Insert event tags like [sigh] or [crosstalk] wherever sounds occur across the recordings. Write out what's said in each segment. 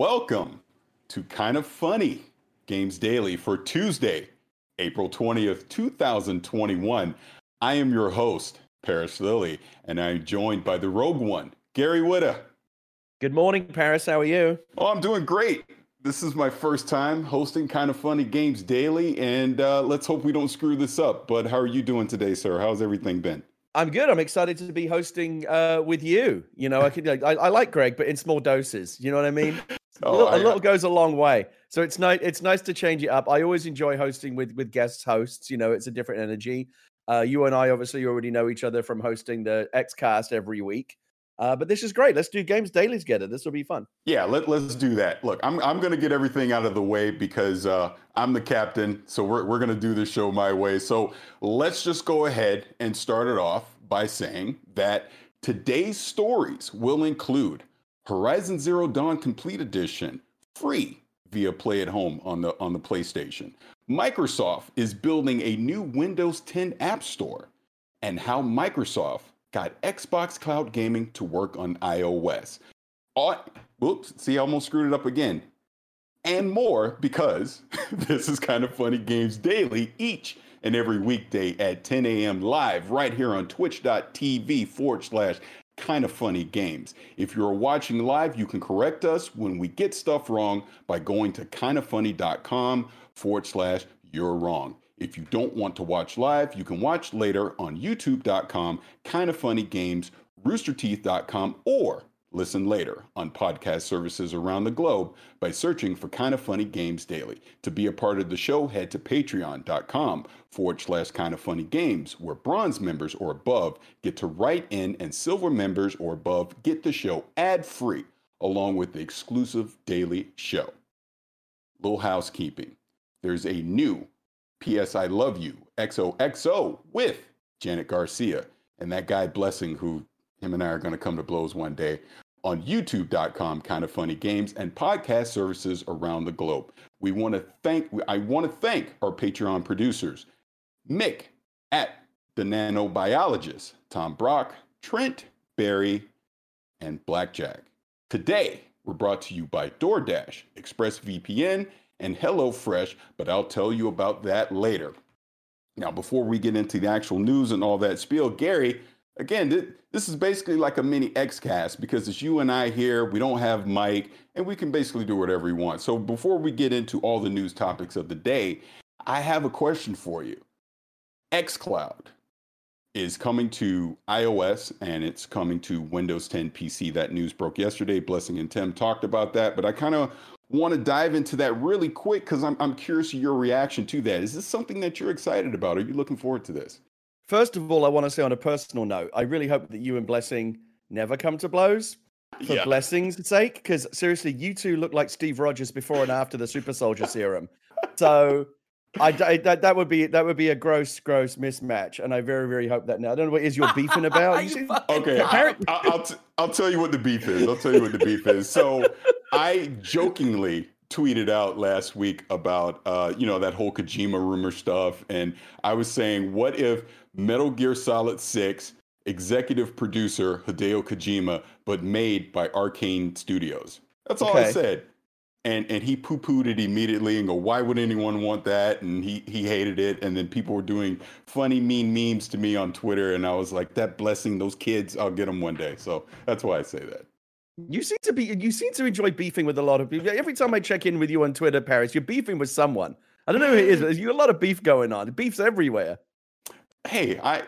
Welcome to Kind of Funny Games Daily for Tuesday, April 20th, 2021. I am your host, Paris Lilly, and I'm joined by the Rogue One, Gary Whitta. Good morning, Paris. How are you? Oh, I'm doing great. This is my first time hosting Kind of Funny Games Daily, and uh, let's hope we don't screw this up. But how are you doing today, sir? How's everything been? I'm good. I'm excited to be hosting uh, with you. You know, I can I, I, like Greg, but in small doses. You know what I mean? Oh, a, little, I, a little goes a long way. So it's nice. It's nice to change it up. I always enjoy hosting with with guest hosts. You know, it's a different energy. Uh, you and I obviously already know each other from hosting the XCast every week. Uh, but this is great. Let's do games daily together. This will be fun. Yeah, let, let's do that. Look, I'm, I'm going to get everything out of the way because uh, I'm the captain. So we're, we're going to do this show my way. So let's just go ahead and start it off by saying that today's stories will include Horizon Zero Dawn Complete Edition, free via Play at Home on the, on the PlayStation. Microsoft is building a new Windows 10 App Store and how Microsoft got Xbox Cloud Gaming to work on iOS. All, whoops, see, I almost screwed it up again. And more because [laughs] this is kind of funny games daily each and every weekday at 10 a.m. live right here on twitch.tv forward slash kind of funny games. If you're watching live, you can correct us when we get stuff wrong by going to kindoffunny.com forward slash you're wrong. If you don't want to watch live, you can watch later on youtube.com, kind of funny games, roosterteeth.com, or listen later on podcast services around the globe by searching for Kind of Funny Games Daily. To be a part of the show, head to patreon.com forward slash kind of funny games, where bronze members or above get to write in, and silver members or above get the show ad free, along with the exclusive daily show. Little housekeeping there's a new P.S. I Love You, XOXO, with Janet Garcia and that guy Blessing, who him and I are going to come to blows one day on youtube.com kind of funny games and podcast services around the globe we want to thank i want to thank our patreon producers mick at the nanobiologist tom brock trent barry and blackjack today we're brought to you by doordash expressvpn and HelloFresh, but I'll tell you about that later. Now, before we get into the actual news and all that spiel, Gary, again, this is basically like a mini Xcast because it's you and I here. We don't have Mike, and we can basically do whatever we want. So, before we get into all the news topics of the day, I have a question for you. xCloud is coming to iOS and it's coming to Windows 10 PC. That news broke yesterday. Blessing and Tim talked about that, but I kind of want to dive into that really quick because I'm, I'm curious your reaction to that. Is this something that you're excited about? Are you looking forward to this? First of all, I want to say on a personal note, I really hope that you and Blessing never come to blows for yeah. Blessing's sake. Because seriously, you two look like Steve Rogers before and after the Super Soldier Serum. So I, I, that, that would be that would be a gross gross mismatch, and I very very hope that now I don't know what is your beefing about. [laughs] You okay, I, will t- I'll tell you what the beef is. I'll tell you what the beef is. So I jokingly tweeted out last week about uh, you know that whole Kojima rumor stuff, and I was saying, what if Metal Gear Solid Six executive producer Hideo Kojima, but made by Arkane Studios? That's all okay. I said. And and he poo pooed it immediately and go, why would anyone want that? And he he hated it. And then people were doing funny mean memes to me on Twitter, and I was like, that blessing those kids, I'll get them one day. So that's why I say that. You seem to be you seem to enjoy beefing with a lot of people. Every time I check in with you on Twitter, Paris, you're beefing with someone. I don't know who it is, but you a lot of beef going on. Beef's everywhere. Hey, I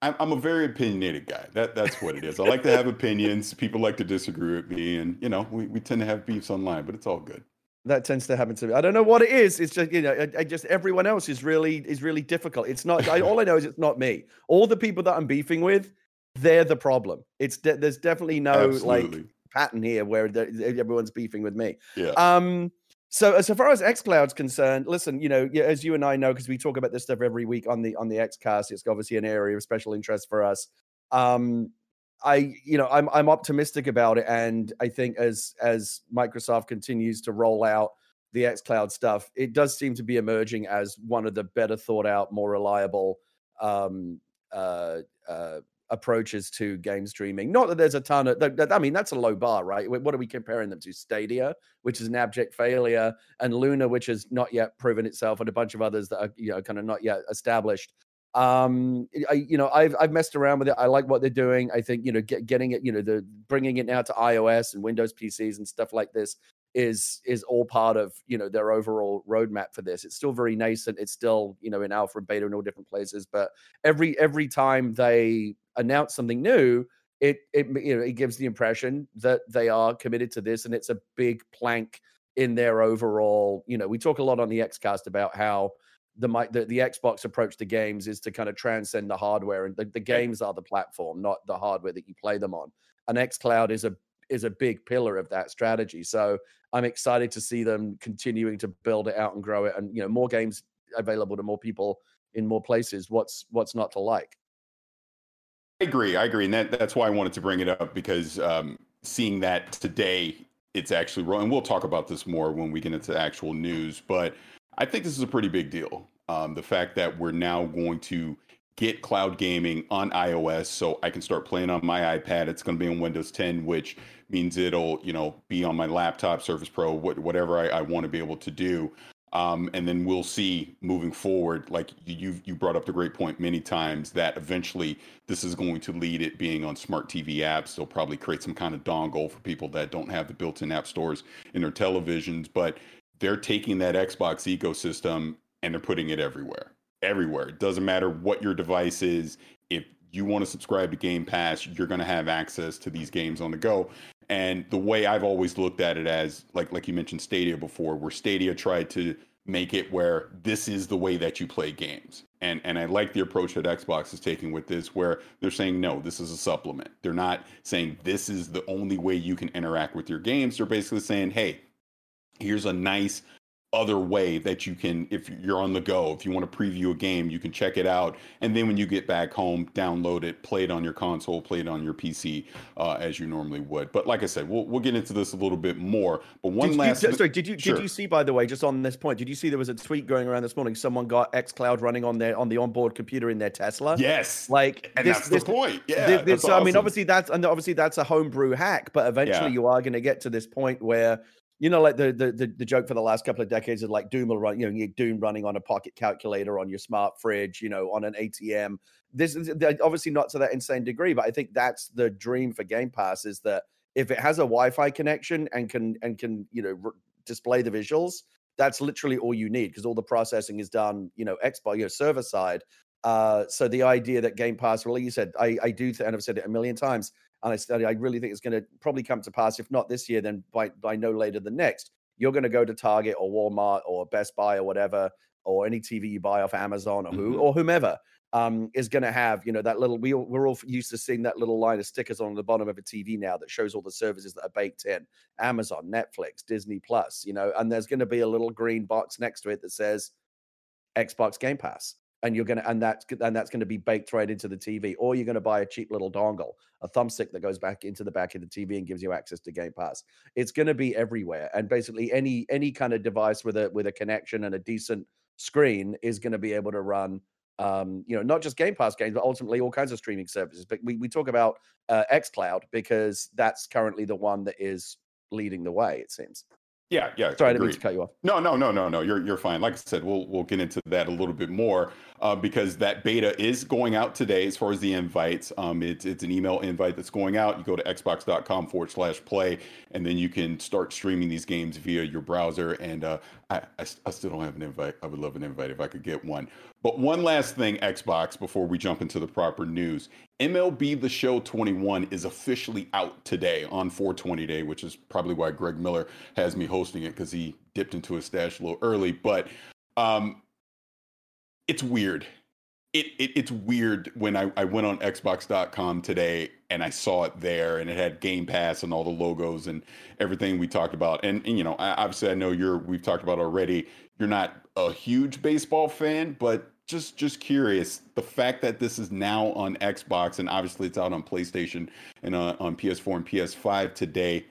I'm a very opinionated guy. That that's what it is. I like to have opinions. People like to disagree with me, and you know, we, we tend to have beefs online, but it's all good. That tends to happen to me. I don't know what it is. It's just you know, I, I just everyone else is really is really difficult. It's not. I, all I know is it's not me. All the people that I'm beefing with, they're the problem. It's de- there's definitely no Absolutely. like pattern here where everyone's beefing with me. Yeah. Um. So, as far as XCloud's concerned, listen, you know, as you and I know, because we talk about this stuff every week on the on the XCast, it's obviously an area of special interest for us. Um, I, you know, I'm I'm optimistic about it, and I think as as Microsoft continues to roll out the XCloud stuff, it does seem to be emerging as one of the better thought out, more reliable um, uh, uh, approaches to game streaming. Not that there's a ton of, that, I mean, that's a low bar, right? What are we comparing them to? Stadia, which is an abject failure, and Luna, which has not yet proven itself, and a bunch of others that are, you know, kind of not yet established. Um, I, you know, I've I've messed around with it. I like what they're doing. I think you know, get, getting it, you know, the bringing it now to iOS and Windows PCs and stuff like this is is all part of you know their overall roadmap for this. It's still very nascent. It's still you know in alpha and beta in all different places. But every every time they announce something new, it it you know it gives the impression that they are committed to this, and it's a big plank in their overall. You know, we talk a lot on the XCast about how the, the the Xbox approach to games is to kind of transcend the hardware, and the, the games are the platform, not the hardware that you play them on. And XCloud is a is a big pillar of that strategy. So I'm excited to see them continuing to build it out and grow it, and you know more games available to more people in more places. What's what's not to like? I agree. I agree, and that, that's why I wanted to bring it up because um, seeing that today, it's actually wrong. And we'll talk about this more when we get into actual news. But I think this is a pretty big deal. Um, the fact that we're now going to get cloud gaming on iOS, so I can start playing on my iPad. It's going to be on Windows 10, which means it'll you know be on my laptop, Surface Pro, whatever I, I want to be able to do. Um, and then we'll see moving forward. Like you you brought up the great point many times that eventually this is going to lead it being on smart TV apps. They'll probably create some kind of dongle for people that don't have the built-in app stores in their televisions, but they're taking that Xbox ecosystem and they're putting it everywhere. Everywhere. It doesn't matter what your device is. If you want to subscribe to Game Pass, you're going to have access to these games on the go. And the way I've always looked at it as like like you mentioned Stadia before, where Stadia tried to make it where this is the way that you play games. And and I like the approach that Xbox is taking with this where they're saying no, this is a supplement. They're not saying this is the only way you can interact with your games. They're basically saying, "Hey, here's a nice other way that you can if you're on the go if you want to preview a game you can check it out and then when you get back home download it play it on your console play it on your pc uh, as you normally would but like i said we'll, we'll get into this a little bit more but one did last you, sorry did you sure. did you see by the way just on this point did you see there was a tweet going around this morning someone got xcloud running on their on the onboard computer in their tesla yes like and this, that's this, the point yeah this, this, awesome. i mean obviously that's and obviously that's a homebrew hack but eventually yeah. you are going to get to this point where you know, like the, the the joke for the last couple of decades is like Doom will run, you know, Doom running on a pocket calculator on your smart fridge, you know, on an ATM. This is obviously not to that insane degree, but I think that's the dream for Game Pass is that if it has a Wi-Fi connection and can and can you know re- display the visuals, that's literally all you need because all the processing is done, you know, Xbox, you know, server side. Uh, so the idea that Game Pass, well, like you said, I I do, th- and I've said it a million times and I study. I really think it's going to probably come to pass. If not this year, then by by no later than next. You're going to go to Target or Walmart or Best Buy or whatever, or any TV you buy off Amazon or who mm-hmm. or whomever um, is going to have you know that little. We we're all used to seeing that little line of stickers on the bottom of a TV now that shows all the services that are baked in: Amazon, Netflix, Disney Plus. You know, and there's going to be a little green box next to it that says Xbox Game Pass and you're gonna and that's and that's gonna be baked right into the TV, or you're gonna buy a cheap little dongle, a thumbstick that goes back into the back of the TV and gives you access to Game Pass. It's gonna be everywhere, and basically any any kind of device with a with a connection and a decent screen is gonna be able to run. Um, you know, not just Game Pass games, but ultimately all kinds of streaming services. But we, we talk about uh, XCloud because that's currently the one that is leading the way, it seems. Yeah, yeah. Sorry, I didn't mean to cut you off. No, no, no, no, no. You're you're fine. Like I said, we'll we'll get into that a little bit more uh, because that beta is going out today. As far as the invites, um, it's it's an email invite that's going out. You go to xbox.com forward slash play, and then you can start streaming these games via your browser. And uh, I, I I still don't have an invite. I would love an invite if I could get one. But one last thing, Xbox, before we jump into the proper news. MLB The Show 21 is officially out today on 420 Day, which is probably why Greg Miller has me hosting it because he dipped into his stash a little early. But um, it's weird. It, it, it's weird when I, I went on Xbox.com today and I saw it there and it had Game Pass and all the logos and everything we talked about. And, and you know, I, obviously I know you're we've talked about already. You're not a huge baseball fan, but just just curious the fact that this is now on Xbox and obviously it's out on PlayStation and uh, on PS4 and PS5 today.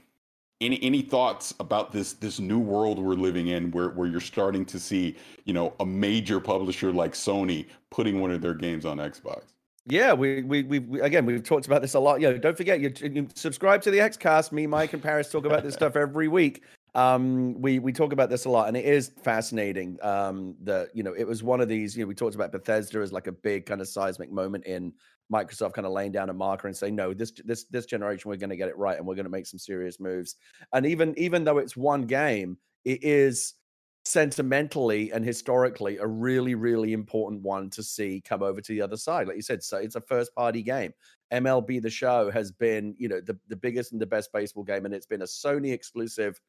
Any any thoughts about this this new world we're living in where where you're starting to see, you know, a major publisher like Sony putting one of their games on Xbox? Yeah, we, we we again we've talked about this a lot. You know, don't forget you, you subscribe to the Xcast. Me, Mike, and Paris talk about this stuff every week. Um, we we talk about this a lot, and it is fascinating. Um, that you know it was one of these. You know, we talked about Bethesda as like a big kind of seismic moment in Microsoft kind of laying down a marker and saying, no, this this this generation we're going to get it right, and we're going to make some serious moves. And even even though it's one game, it is sentimentally and historically a really really important one to see come over to the other side. Like you said so it's a first party game. Mlb the show has been you know the, the biggest and the best baseball game and it's been a sony exclusive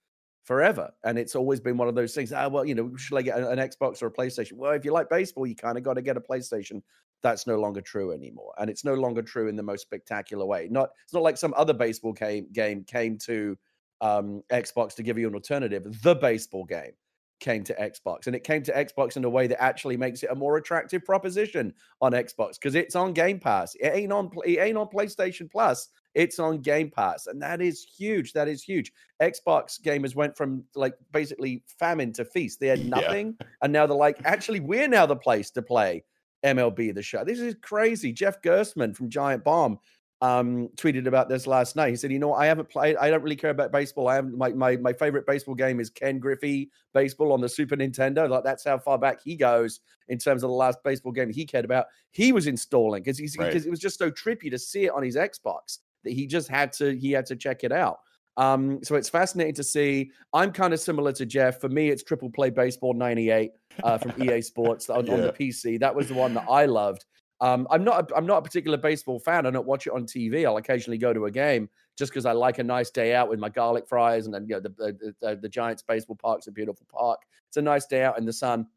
forever. And it's always been one of those things ah well you know should i get an xbox or a playstation? Well if you like baseball you kind of got to get a playstation that's no longer true anymore and it's no longer true in the most spectacular way not it's not like some other baseball game game came to um, xbox to give you an alternative the baseball game came to Xbox. And it came to Xbox in a way that actually makes it a more attractive proposition on Xbox because it's on Game Pass. It ain't on it ain't on PlayStation Plus. It's on Game Pass. And that is huge. That is huge. Xbox gamers went from like basically famine to feast. They had nothing. Yeah. And now they're like, actually, we're now the place to play MLB the show. This is crazy. Jeff Gerstmann from Giant Bomb um, tweeted about this last night. He said, "You know, I haven't played. I don't really care about baseball. I have my my my favorite baseball game is Ken Griffey baseball on the Super Nintendo. Like that's how far back he goes in terms of the last baseball game he cared about. He was installing because he's because right. it was just so trippy to see it on his Xbox that he just had to he had to check it out. Um, so it's fascinating to see. I'm kind of similar to Jeff. For me, it's Triple Play Baseball '98 uh, from EA [laughs] Sports on, yeah. on the PC. That was the one that I loved. Um, I'm not. A, I'm not a particular baseball fan. I don't watch it on TV. I'll occasionally go to a game just because I like a nice day out with my garlic fries, and then you know the the, the, the Giants baseball park's a beautiful park. It's a nice day out in the sun.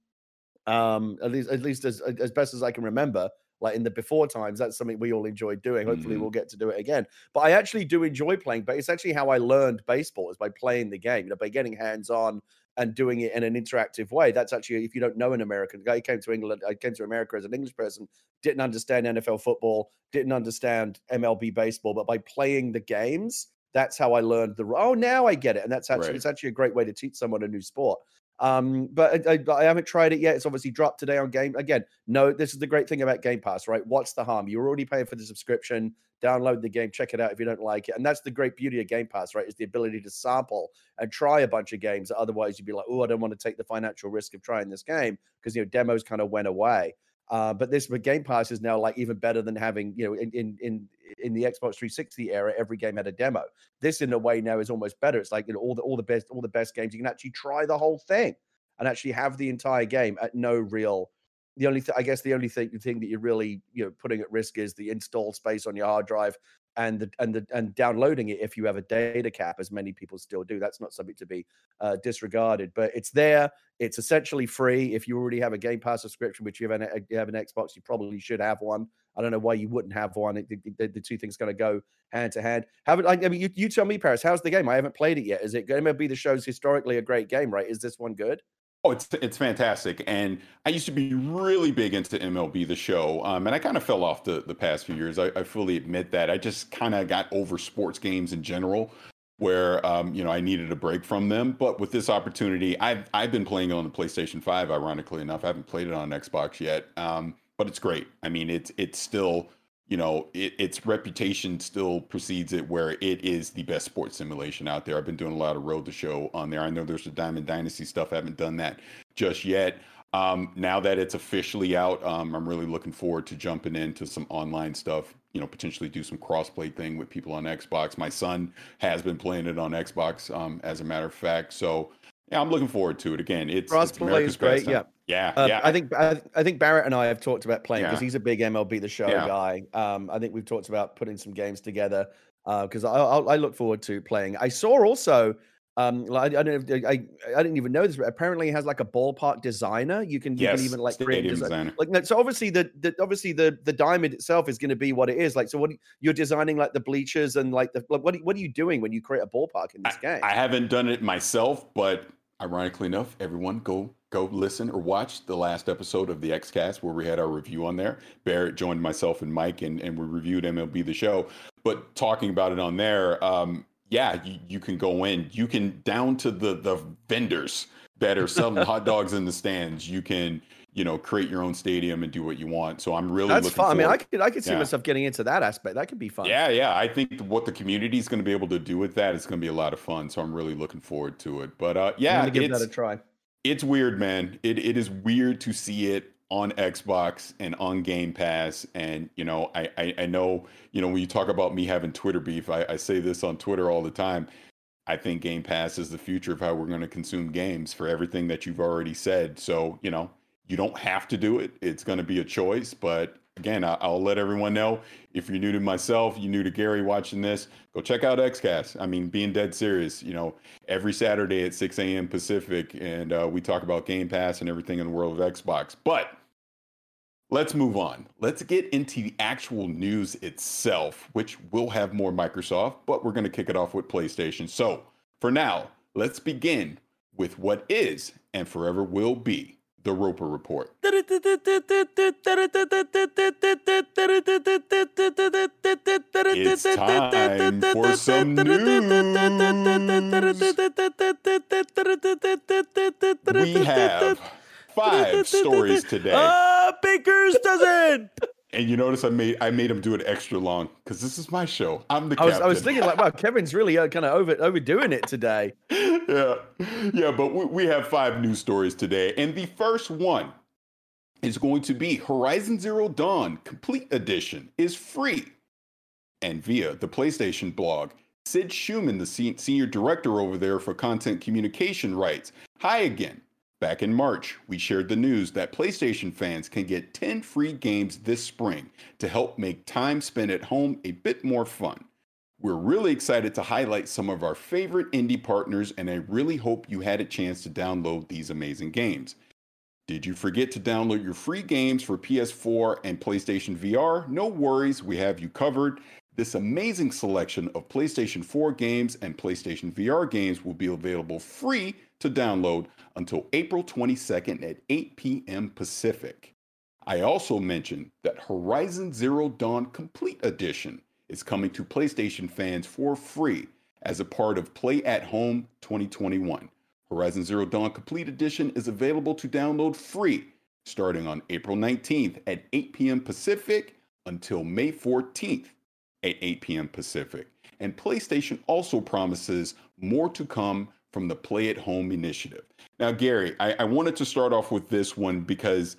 Um, at least at least as as best as I can remember. Like in the before times, that's something we all enjoyed doing. Hopefully, mm-hmm. we'll get to do it again. But I actually do enjoy playing. But it's actually how I learned baseball is by playing the game. You know, by getting hands on, and doing it in an interactive way. That's actually, if you don't know an American guy, came to England, I came to America as an English person, didn't understand NFL football, didn't understand MLB baseball, but by playing the games, that's how I learned the. Oh, now I get it, and that's actually right. it's actually a great way to teach someone a new sport. Um, but I, I, haven't tried it yet. It's obviously dropped today on Game. Again, no, this is the great thing about Game Pass, right? What's the harm? You're already paying for the subscription. Download the game, check it out if you don't like it. And that's the great beauty of Game Pass, right? Is the ability to sample and try a bunch of games otherwise you'd be like, oh, I don't want to take the financial risk of trying this game because you know demos kind of went away. Uh, but this but Game Pass is now like even better than having you know in in in in the Xbox 360 era, every game had a demo. This in a way now is almost better. It's like you know all the all the best all the best games you can actually try the whole thing and actually have the entire game at no real. The only th- I guess the only thing thing that you're really you know putting at risk is the install space on your hard drive and the and the and downloading it if you have a data cap, as many people still do. That's not something to be uh, disregarded, but it's there. It's essentially free. If you already have a Game Pass subscription, which you have an you have an Xbox, you probably should have one. I don't know why you wouldn't have one. It, the, the, two things going to go hand to hand. Have it? I mean, you, you tell me, Paris. How's the game? I haven't played it yet. Is it going to be the show's historically a great game? Right? Is this one good? Oh, it's it's fantastic, and I used to be really big into MLB the Show, um, and I kind of fell off the the past few years. I, I fully admit that. I just kind of got over sports games in general, where um, you know I needed a break from them. But with this opportunity, I've I've been playing on the PlayStation Five. Ironically enough, I haven't played it on Xbox yet, um, but it's great. I mean, it's it's still you know, it, its reputation still precedes it where it is the best sports simulation out there. I've been doing a lot of road to show on there. I know there's the Diamond Dynasty stuff. I haven't done that just yet. Um, now that it's officially out, um, I'm really looking forward to jumping into some online stuff. You know, potentially do some crossplay thing with people on Xbox. My son has been playing it on Xbox, um, as a matter of fact. So yeah, I'm looking forward to it. Again, it's crossplay is great. Yeah, yeah, uh, yeah. I think I, I, think Barrett and I have talked about playing because yeah. he's a big MLB the Show yeah. guy. Um, I think we've talked about putting some games together because uh, I, I, look forward to playing. I saw also. Um, like, I, don't know. I, I didn't even know this, but apparently it has like a ballpark designer. You can, you can even like create design. designer. Like so, obviously the, the obviously the the diamond itself is going to be what it is. Like so, what you're designing like the bleachers and like the like, what what are you doing when you create a ballpark in this I, game? I haven't done it myself, but ironically enough, everyone go go listen or watch the last episode of the XCast where we had our review on there. Barrett joined myself and Mike, and, and we reviewed MLB the show. But talking about it on there, um, yeah, you, you can go in. You can down to the the vendors that are selling [laughs] hot dogs in the stands. You can you know, create your own stadium and do what you want. So I'm really that's fun. Forward. I mean, I could I could see yeah. myself getting into that aspect. That could be fun. Yeah, yeah. I think what the community is going to be able to do with that is going to be a lot of fun. So I'm really looking forward to it. But uh, yeah, give that a try. It's weird, man. It it is weird to see it on Xbox and on Game Pass. And you know, I I, I know you know when you talk about me having Twitter beef, I, I say this on Twitter all the time. I think Game Pass is the future of how we're going to consume games for everything that you've already said. So, you know, you don't have to do it. It's going to be a choice. But again, I- will let everyone know if you're new to myself, you're new to Gary watching this, go check out XCast. I mean, being dead serious, you know, every Saturday at 6 a.m. Pacific. And uh, we talk about Game Pass and everything in the world of Xbox. But Let's move on. Let's get into the actual news itself, which will have more Microsoft, but we're going to kick it off with PlayStation. So, for now, let's begin with what is and forever will be the Roper Report. It's time for some news. We have five stories today. Ah, Baker's dozen. [laughs] And you notice I made I made him do it extra long because this is my show. I'm the I was, I was thinking like, wow, Kevin's really uh, kind of over overdoing it today. [laughs] yeah, yeah. But we, we have five news stories today, and the first one is going to be Horizon Zero Dawn Complete Edition is free, and via the PlayStation blog, Sid Shuman, the senior director over there for content communication, writes, "Hi again." Back in March, we shared the news that PlayStation fans can get 10 free games this spring to help make time spent at home a bit more fun. We're really excited to highlight some of our favorite indie partners, and I really hope you had a chance to download these amazing games. Did you forget to download your free games for PS4 and PlayStation VR? No worries, we have you covered. This amazing selection of PlayStation 4 games and PlayStation VR games will be available free to download until April 22nd at 8 p.m. Pacific. I also mentioned that Horizon Zero Dawn Complete Edition is coming to PlayStation fans for free as a part of Play at Home 2021. Horizon Zero Dawn Complete Edition is available to download free starting on April 19th at 8 p.m. Pacific until May 14th at 8 p.m. Pacific. And PlayStation also promises more to come from the Play at Home initiative. Now, Gary, I, I, wanted to start off with this one because,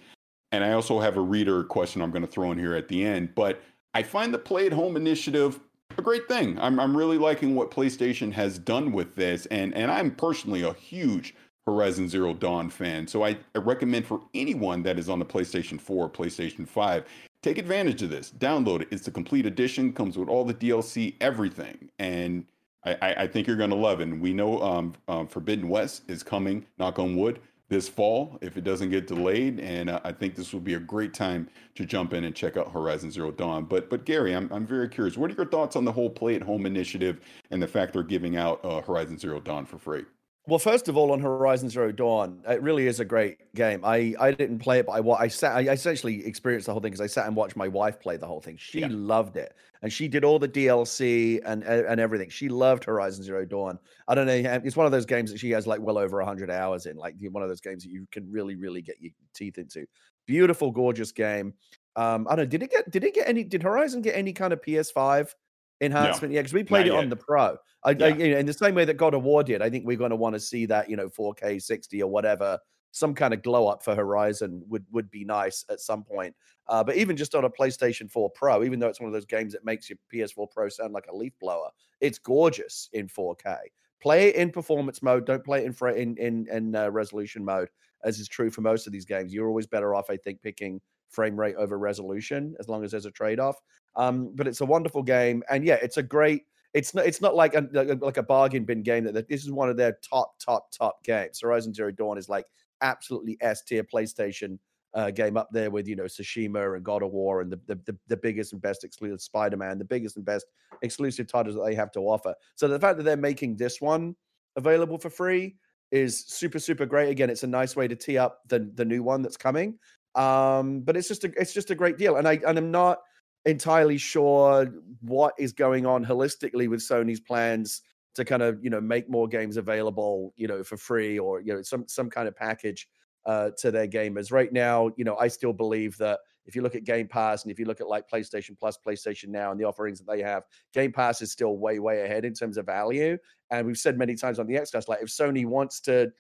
and I also have a reader question I'm going to throw in here at the end, but I find the Play at Home initiative a great thing. I'm, I'm really liking what PlayStation has done with this, and, and I'm personally a huge Horizon Zero Dawn fan. So I, I recommend for anyone that is on the PlayStation 4 PlayStation 5, take advantage of this. Download it. It's the complete edition, comes with all the DLC, everything. And I, I think you're going to love it. And we know um, um, Forbidden West is coming, knock on wood, this fall if it doesn't get delayed. And uh, I think this will be a great time to jump in and check out Horizon Zero Dawn. But but Gary, I'm, I'm very curious. What are your thoughts on the whole Play at Home initiative and the fact they're giving out uh, Horizon Zero Dawn for free? Well, first of all, on Horizon Zero Dawn, it really is a great game. I, I didn't play it, but I I sat I essentially experienced the whole thing because I sat and watched my wife play the whole thing. She yeah. loved it, and she did all the DLC and and everything. She loved Horizon Zero Dawn. I don't know, it's one of those games that she has like well over hundred hours in, like one of those games that you can really really get your teeth into. Beautiful, gorgeous game. Um, I don't know. Did it get? Did it get any? Did Horizon get any kind of PS5 enhancement? Yeah, because we played it yet. on the Pro. I, yeah. I, you know, in the same way that God of War did, I think we're going to want to see that, you know, 4K 60 or whatever, some kind of glow up for Horizon would would be nice at some point. Uh, but even just on a PlayStation 4 Pro, even though it's one of those games that makes your PS4 Pro sound like a leaf blower, it's gorgeous in 4K. Play it in performance mode. Don't play it in in in, in uh, resolution mode, as is true for most of these games. You're always better off, I think, picking frame rate over resolution as long as there's a trade off. Um, but it's a wonderful game, and yeah, it's a great it's not it's not like a like a bargain bin game that, this is one of their top top top games. Horizon Zero Dawn is like absolutely S tier PlayStation uh, game up there with you know Tsushima and God of War and the the, the, the biggest and best exclusive Spider Man, the biggest and best exclusive titles that they have to offer. So the fact that they're making this one available for free is super super great. Again, it's a nice way to tee up the the new one that's coming. Um, but it's just a it's just a great deal, and I and I'm not entirely sure what is going on holistically with Sony's plans to kind of you know make more games available you know for free or you know some some kind of package uh, to their gamers. Right now, you know, I still believe that if you look at Game Pass and if you look at like PlayStation Plus, PlayStation Now, and the offerings that they have, Game Pass is still way, way ahead in terms of value. And we've said many times on the Xcast, like if Sony wants to,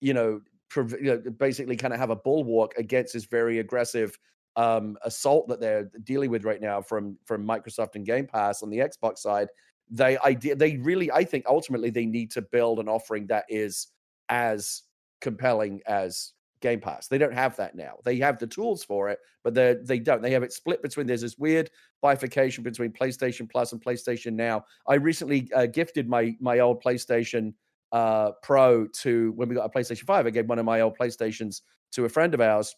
you know, you know basically kind of have a bulwark against this very aggressive um, assault that they're dealing with right now from from Microsoft and Game Pass on the Xbox side, they idea they really I think ultimately they need to build an offering that is as compelling as Game Pass. They don't have that now. They have the tools for it, but they they don't. They have it split between. There's this weird bifurcation between PlayStation Plus and PlayStation Now. I recently uh, gifted my my old PlayStation uh, Pro to when we got a PlayStation Five. I gave one of my old PlayStations to a friend of ours,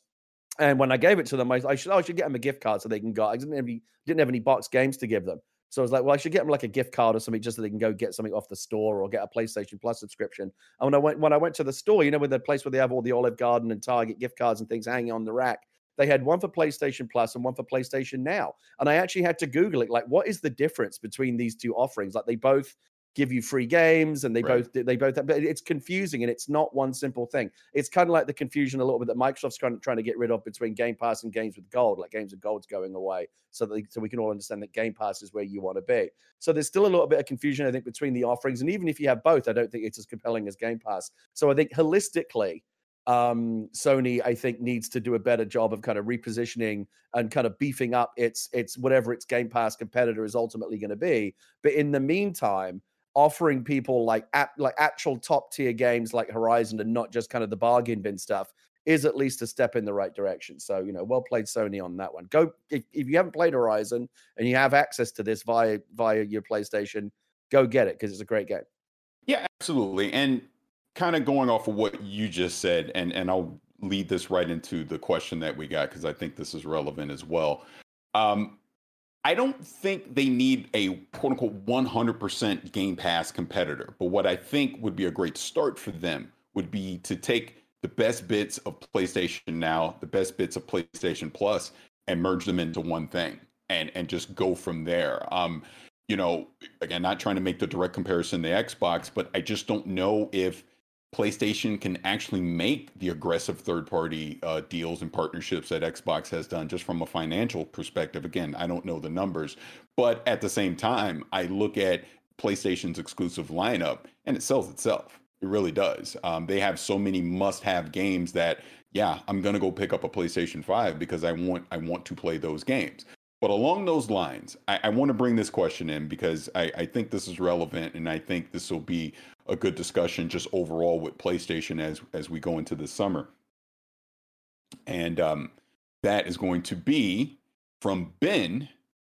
and when I gave it to them, I, I should I should get them a gift card so they can go. I didn't have any didn't have any box games to give them. So I was like, well, I should get them like a gift card or something just so they can go get something off the store or get a PlayStation Plus subscription. And when I went when I went to the store, you know, with the place where they have all the Olive Garden and Target gift cards and things hanging on the rack, they had one for PlayStation Plus and one for PlayStation Now. And I actually had to Google it, like, what is the difference between these two offerings? Like, they both give you free games and they right. both they both but it's confusing and it's not one simple thing it's kind of like the confusion a little bit that microsoft's kind of trying to get rid of between game pass and games with gold like games with gold's going away so that so we can all understand that game pass is where you want to be so there's still a little bit of confusion i think between the offerings and even if you have both i don't think it's as compelling as game pass so i think holistically um, Sony, I think, needs to do a better job of kind of repositioning and kind of beefing up its its whatever its Game Pass competitor is ultimately going to be. But in the meantime, offering people like at, like actual top tier games like Horizon and not just kind of the bargain bin stuff is at least a step in the right direction. So, you know, well played Sony on that one. Go if, if you haven't played Horizon and you have access to this via via your PlayStation, go get it because it's a great game. Yeah, absolutely. And kind of going off of what you just said, and and I'll lead this right into the question that we got because I think this is relevant as well. Um, I don't think they need a quote unquote 100% Game Pass competitor. But what I think would be a great start for them would be to take the best bits of PlayStation Now, the best bits of PlayStation Plus, and merge them into one thing and, and just go from there. Um, you know, again, not trying to make the direct comparison to Xbox, but I just don't know if PlayStation can actually make the aggressive third party uh, deals and partnerships that Xbox has done just from a financial perspective. Again, I don't know the numbers, but at the same time, I look at PlayStation's exclusive lineup and it sells itself. It really does. Um, they have so many must-have games that, yeah, I'm gonna go pick up a PlayStation Five because I want I want to play those games. But along those lines, I, I want to bring this question in because I, I think this is relevant, and I think this will be a good discussion just overall with PlayStation as as we go into the summer. And um, that is going to be from Ben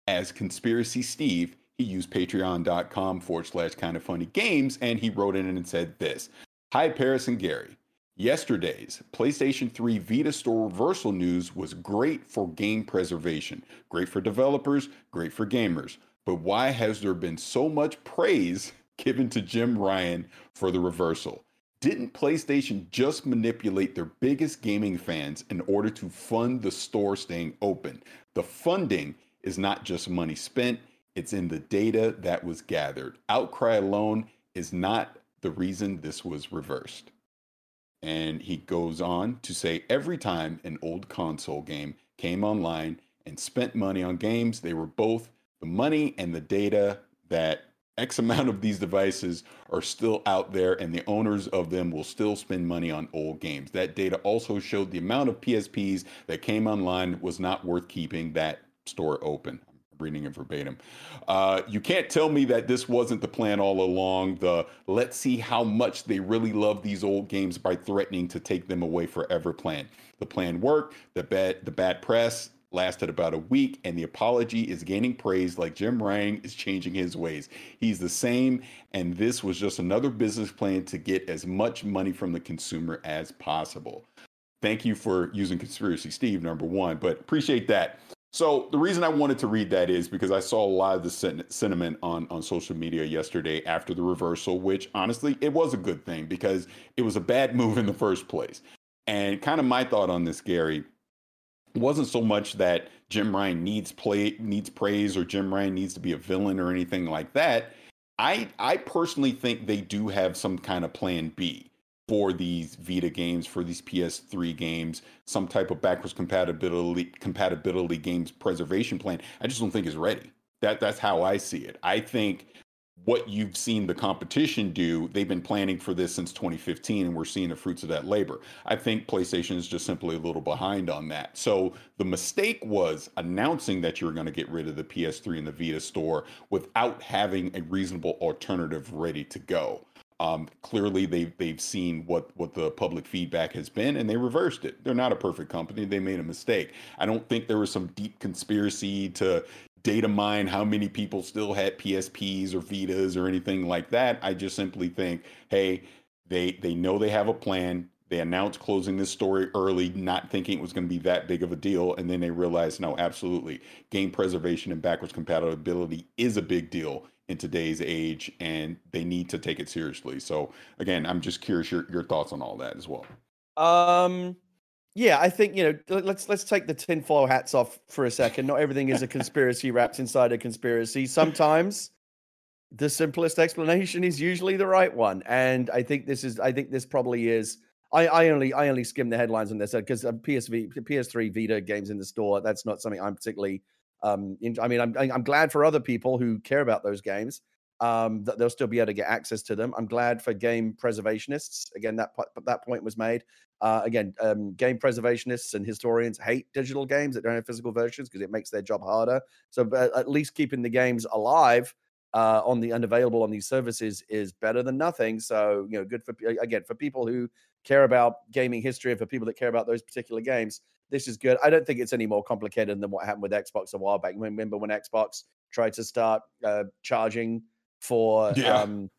as Conspiracy Steve. He used patreon.com forward slash kind of funny games and he wrote in and said this Hi, Paris and Gary. Yesterday's PlayStation 3 Vita store reversal news was great for game preservation, great for developers, great for gamers. But why has there been so much praise given to Jim Ryan for the reversal. Didn't PlayStation just manipulate their biggest gaming fans in order to fund the store staying open? The funding is not just money spent, it's in the data that was gathered. Outcry alone is not the reason this was reversed. And he goes on to say every time an old console game came online and spent money on games, they were both the money and the data that X amount of these devices are still out there, and the owners of them will still spend money on old games. That data also showed the amount of PSPs that came online was not worth keeping that store open. Reading it verbatim. Uh, you can't tell me that this wasn't the plan all along. The let's see how much they really love these old games by threatening to take them away forever plan. The plan worked. The bad, the bad press lasted about a week, and the apology is gaining praise like Jim Ryan is changing his ways. He's the same, and this was just another business plan to get as much money from the consumer as possible. Thank you for using Conspiracy Steve, number one, but appreciate that. So the reason I wanted to read that is because I saw a lot of the sentiment on, on social media yesterday after the reversal, which honestly, it was a good thing because it was a bad [laughs] move in the first place. And kind of my thought on this, Gary, wasn't so much that Jim Ryan needs play needs praise or Jim Ryan needs to be a villain or anything like that. I I personally think they do have some kind of plan B. for these Vita games, for these PS3 games, some type of backwards compatibility compatibility games preservation plan. I just don't think is ready. That that's how I see it. I think what you've seen the competition do, they've been planning for this since 2015, and we're seeing the fruits of that labor. I think PlayStation is just simply a little behind on that. So the mistake was announcing that you were going to get rid of the PS3 and the Vita store without having a reasonable alternative ready to go. Um, clearly, they've they've seen what what the public feedback has been, and they reversed it. They're not a perfect company; they made a mistake. I don't think there was some deep conspiracy to data mine how many people still had PSPs or Vitas or anything like that. I just simply think, hey, they they know they have a plan. They announced closing this story early, not thinking it was going to be that big of a deal, and then they realized, no, absolutely, game preservation and backwards compatibility is a big deal in today's age, and they need to take it seriously. So, again, I'm just curious your your thoughts on all that as well. Um, yeah, I think you know. Let's let's take the tinfoil hats off for a second. Not everything is a conspiracy wrapped inside a conspiracy. Sometimes the simplest explanation is usually the right one, and I think this is. I think this probably is. I, I only I only skim the headlines on this because uh, PSV PS3 Vita games in the store. That's not something I'm particularly. Um, in, I mean, I'm I'm glad for other people who care about those games. Um, that they'll still be able to get access to them. I'm glad for game preservationists. Again, that that point was made. Uh, again, um, game preservationists and historians hate digital games that don't have physical versions because it makes their job harder. So, at least keeping the games alive uh, on the unavailable on these services is better than nothing. So, you know, good for again for people who care about gaming history and for people that care about those particular games. This is good. I don't think it's any more complicated than what happened with Xbox a while back. Remember when Xbox tried to start uh, charging for yeah. um,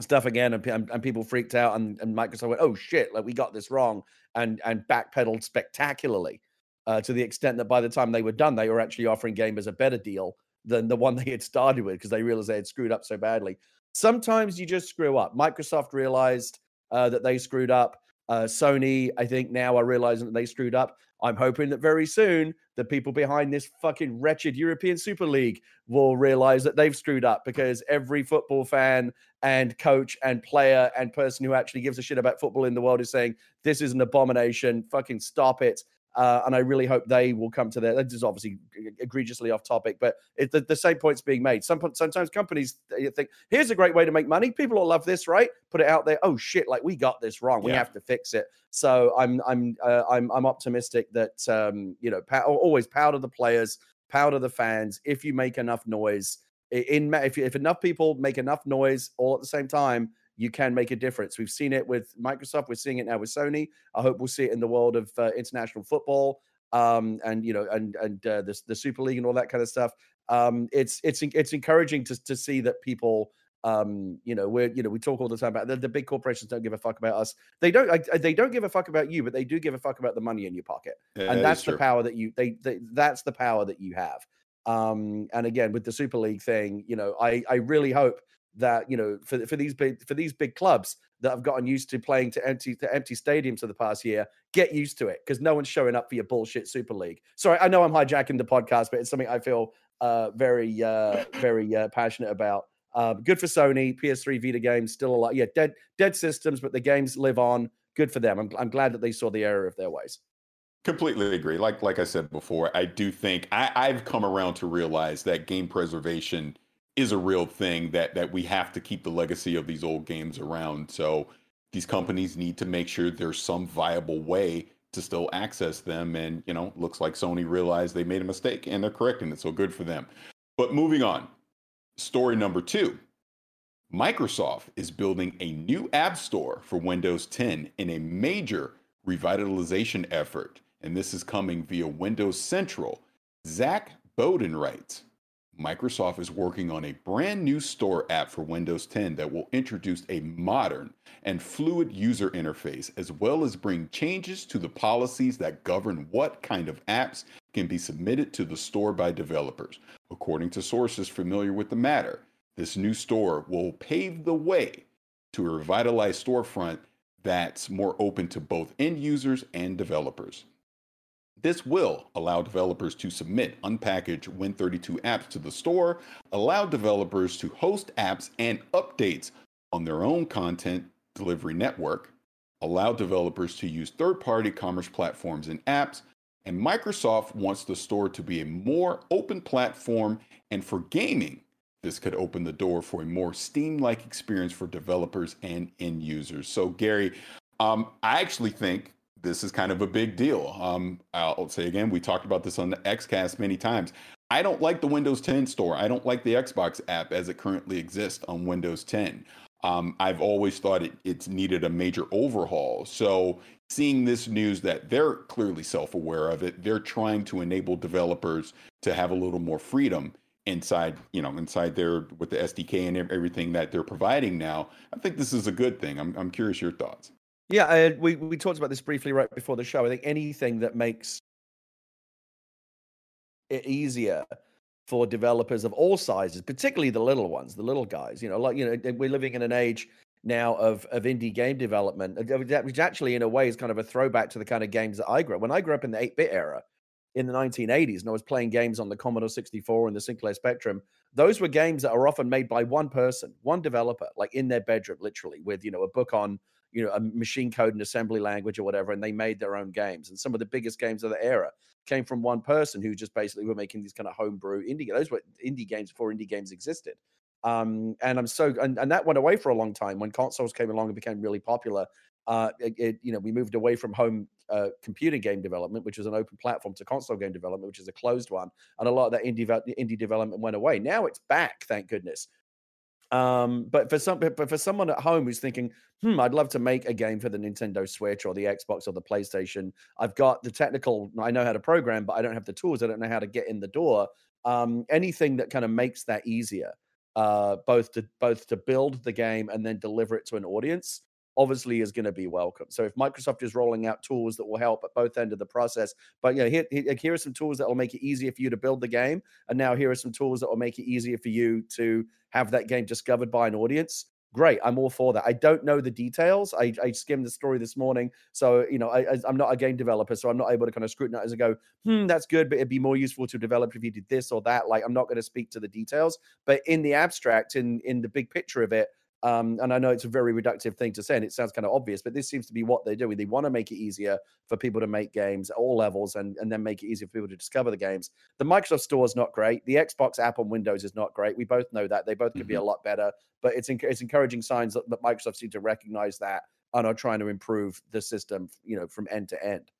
stuff again and, and, and, people freaked out and, and microsoft went oh shit like we got this wrong and and backpedaled spectacularly uh, to the extent that by the time they were done they were actually offering gamers a better deal than the one [laughs] they had started with because they realized they had screwed up so badly. Sometimes you just screw up. Microsoft realized uh, that they screwed up uh, Sony, I think now are realizing that they screwed up. I'm hoping that very soon the people behind this fucking wretched European Super League will realize that they've screwed up because every football fan and coach and player and person who actually gives a shit about football in the world is saying this is an abomination. Fucking stop it. Uh, and I really hope they will come to their. This is obviously egregiously off topic, but it, the, the same point's being made. Some, sometimes companies think, here's a great way to make money. People will love this, right? Put it out there. Oh shit! Like we got this wrong. We have to fix it. So I'm I'm uh, I'm I'm optimistic that um, you know pow- always power to the players, power to the fans. If you make enough noise, in if if enough people make enough noise all at the same time, you can make a difference. We've seen it with Microsoft. We're seeing it now with Sony. I hope we'll see it in the world of uh, international football, um, and you know, and and uh, the the Super League and all that kind of stuff. Um, it's it's it's encouraging to to see that people. Um, you know, we're you know we talk all the time about the, the big corporations don't give a fuck about us. They don't uh, they don't give a fuck about you, but they do give a fuck about the money in your pocket, yeah, and that's the power that you they, they that's the power that you have. Um, and again, with the Super League thing, you know, I I really hope that you know for for these big for these big clubs that have gotten used to playing to empty to empty stadiums for the past year get used to it because no one's showing up for your bullshit super league. Sorry i know i'm hijacking the podcast but it's something i feel uh, very uh, very uh, passionate about. Um, good for sony ps3 vita games still a lot yeah dead dead systems but the games live on. Good for them. I'm, I'm glad that they saw the error of their ways. Completely agree. Like like i said before i do think I, i've come around to realize that game preservation is a real thing that that we have to keep the legacy of these old games around. So these companies need to make sure there's some viable way to still access them. And you know, looks like Sony realized they made a mistake and they're correcting it. So good for them. But moving on, story number two. Microsoft is building a new app store for Windows 10 in a major revitalization effort, and this is coming via Windows Central. Zach Bowden writes Microsoft is working on a brand new store app for Windows 10 that will introduce a modern and fluid user interface, as well as bring changes to the policies that govern what kind of apps can be submitted to the store by developers. According to sources familiar with the matter, this new store will pave the way to a revitalized storefront that's more open to both end users and developers. This will allow developers to submit unpackaged Win32 apps to the store, allow developers to host apps and updates on their own content delivery network, allow developers to use third party commerce platforms and apps. And Microsoft wants the store to be a more open platform. And for gaming, this could open the door for a more Steam like experience for developers and end users. So, Gary, um, I actually think this is kind of a big deal. Um, I'll say again, we talked about this on the XCast many times. I don't like the Windows 10 store. I don't like the Xbox app as it currently exists on Windows 10. Um, I've always thought it, it's needed a major overhaul. So seeing this news that they're clearly self-aware of it, they're trying to enable developers to have a little more freedom inside, you know, inside their with the SDK and everything that they're providing now. I think this is a good thing. I'm I'm curious your thoughts. Yeah, uh, we we talked about this briefly right before the show. I think anything that makes it easier for developers of all sizes, particularly the little ones, the little guys. You know, like you know, we're living in an age now of of indie game development, uh, which actually, in a way, is kind of a throwback to the kind of games that I grew up. When I grew up in the eight bit era in the 1980s, and I was playing games on the Commodore 64 and the Sinclair Spectrum, those were games that are often made by one person, one developer, like in their bedroom, literally, with you know a book on you know, a machine code and assembly language or whatever, and they made their own games. And some of the biggest games of the era came from one person who just basically were making these kind of homebrew indie. Those were indie games before indie games existed. Um, and I'm so and, and that went away for a long time when consoles came along and became really popular. Uh, it, it, you know, we moved away from home uh, computer game development, which was an open platform, to console game development, which is a closed one, and a lot of that indie indie development went away. Now it's back, thank goodness. Um, but for some, but for someone at home who's thinking, "Hmm, I'd love to make a game for the Nintendo Switch or the Xbox or the PlayStation," I've got the technical, I know how to program, but I don't have the tools. I don't know how to get in the door. Um, anything that kind of makes that easier, uh, both to both to build the game and then deliver it to an audience, obviously is going to be welcome. So if Microsoft is rolling out tools that will help at both end of the process, but you know, here, here are some tools that will make it easier for you to build the game, and now here are some tools that will make it easier for you to have that game discovered by an audience. Great, I'm all for that. I don't know the details. I, I skimmed the story this morning, so you know I, am not a game developer, so I'm not able to kind of scrutinize and go, "Hmm, that's good," but it'd be more useful to develop if you did this or that. Like I'm not going to speak to the details, but in the abstract, in in the big picture of it, um, and I know it's a very reductive thing to say, and it sounds kind of obvious, but this seems to be what they're doing. They want to make it easier for people to make games at all levels and, and then make it easier for people to discover the games. The Microsoft Store is not great. The Xbox app on Windows is not great. We both know that. They both could mm-hmm. be a mm-hmm. lot better, but it's, it's encouraging signs that, that Microsoft seem to recognize that and are trying to improve the system, you know, from end to end.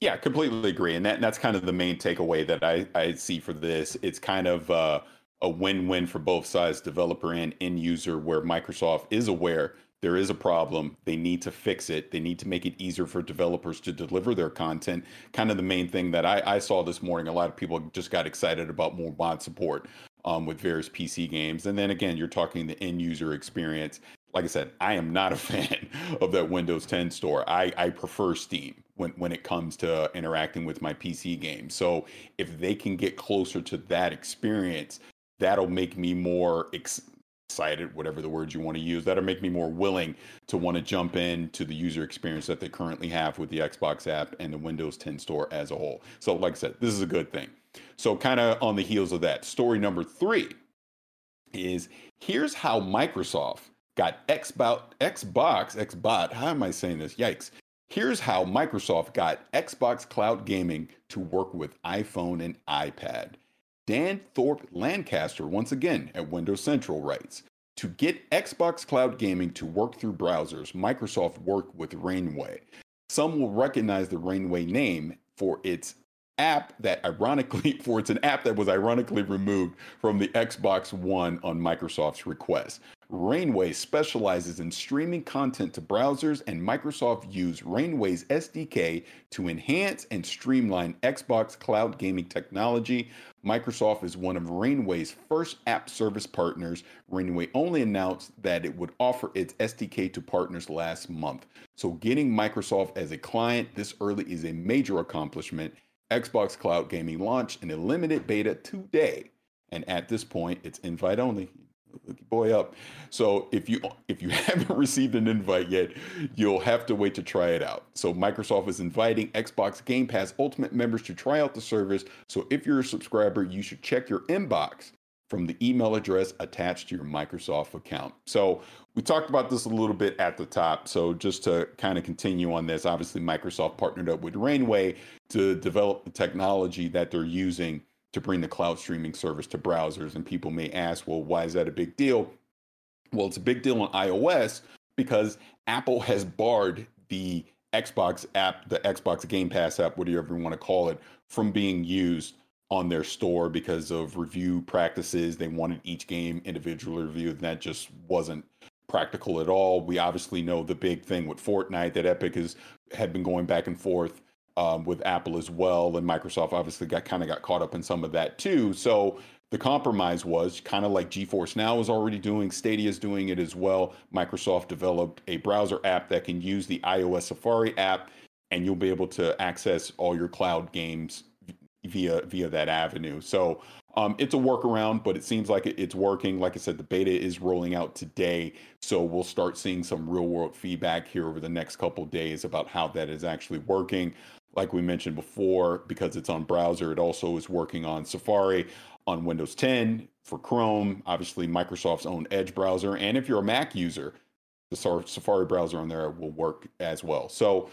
Yeah, completely agree. And that, that's kind of the main takeaway that I, I see for this. It's kind of, uh, a win-win for both sides, developer and end user, where Microsoft is aware there is a problem. They need to fix it. They need to make it easier for developers to deliver their content. Kind of the main thing that I, I saw this morning. A lot of people just got excited about more mod support um, with various PC games. And then again, you're talking the end user experience. Like I said, I am not a [laughs] fan of that Windows 10 store. I, I prefer Steam when, when it comes to interacting with my PC games. So if they can get closer to that experience, that'll make me more excited, whatever the words you want to use. That'll make me more willing to want to jump into the user experience that they currently have with the Xbox app and the Windows 10 store as a whole. So, like I said, this is a good thing. So, kind of on the heels of that, story number three is here's how Microsoft got Xbox, Xbox. How am I saying this? Yikes. Here's how Microsoft got Xbox Cloud Gaming to work with iPhone and iPad. Dan Thorp-Lancaster, once again at Windows Central, writes To get Xbox Cloud Gaming to work through browsers, Microsoft worked with Rainway. Some will recognize the Rainway name for its app that ironically [laughs] for it's an app that was ironically removed from the Xbox One on Microsoft's request. Rainway specializes in streaming content to browsers, and Microsoft used Rainway's SDK to enhance and streamline Xbox cloud gaming technology. Microsoft is one of Rainway's first app service partners. Rainway only announced that it would offer its SDK to partners last month. So, getting Microsoft as a client this early is a major accomplishment. Xbox Cloud Gaming launched in a limited beta today. And at this point, it's invite only boy up. So if you if you [laughs] haven't received an invite yet, you'll have to wait to try it out. So Microsoft is inviting Xbox Game Pass Ultimate members to try out the service. So if you're a subscriber, you should check your inbox from the email address attached to your Microsoft account. So we talked about this a little bit at the top. So just to kind of continue on this, obviously Microsoft partnered up with Rainway to develop the technology that they're using to bring the cloud streaming service to browsers. And people may ask, well, why is that a big deal? Well, it's a big deal on iOS because Apple has barred the Xbox app, the Xbox Game Pass app, whatever you want to call it, from being used on their store because of review practices. They wanted each game individually reviewed, and that just wasn't practical at all. We obviously know the big thing with Fortnite that Epic has had been going back and forth um, with Apple as well, and Microsoft obviously got kind of got caught up in some of that too. So the compromise was kind of like GeForce Now is already doing, Stadia is doing it as well. Microsoft developed a browser app that can use the iOS Safari app, and you'll be able to access all your cloud games via via that avenue. So um, it's a workaround, but it seems like it's working. Like I said, the beta is rolling out today, so we'll start seeing some real world feedback here over the next couple days about how that is actually working. Like we mentioned before, because it's on browser, it also is working on Safari on Windows 10 for Chrome, obviously Microsoft's own Edge browser, and if you're a Mac user, the Safari browser on there will work as well. So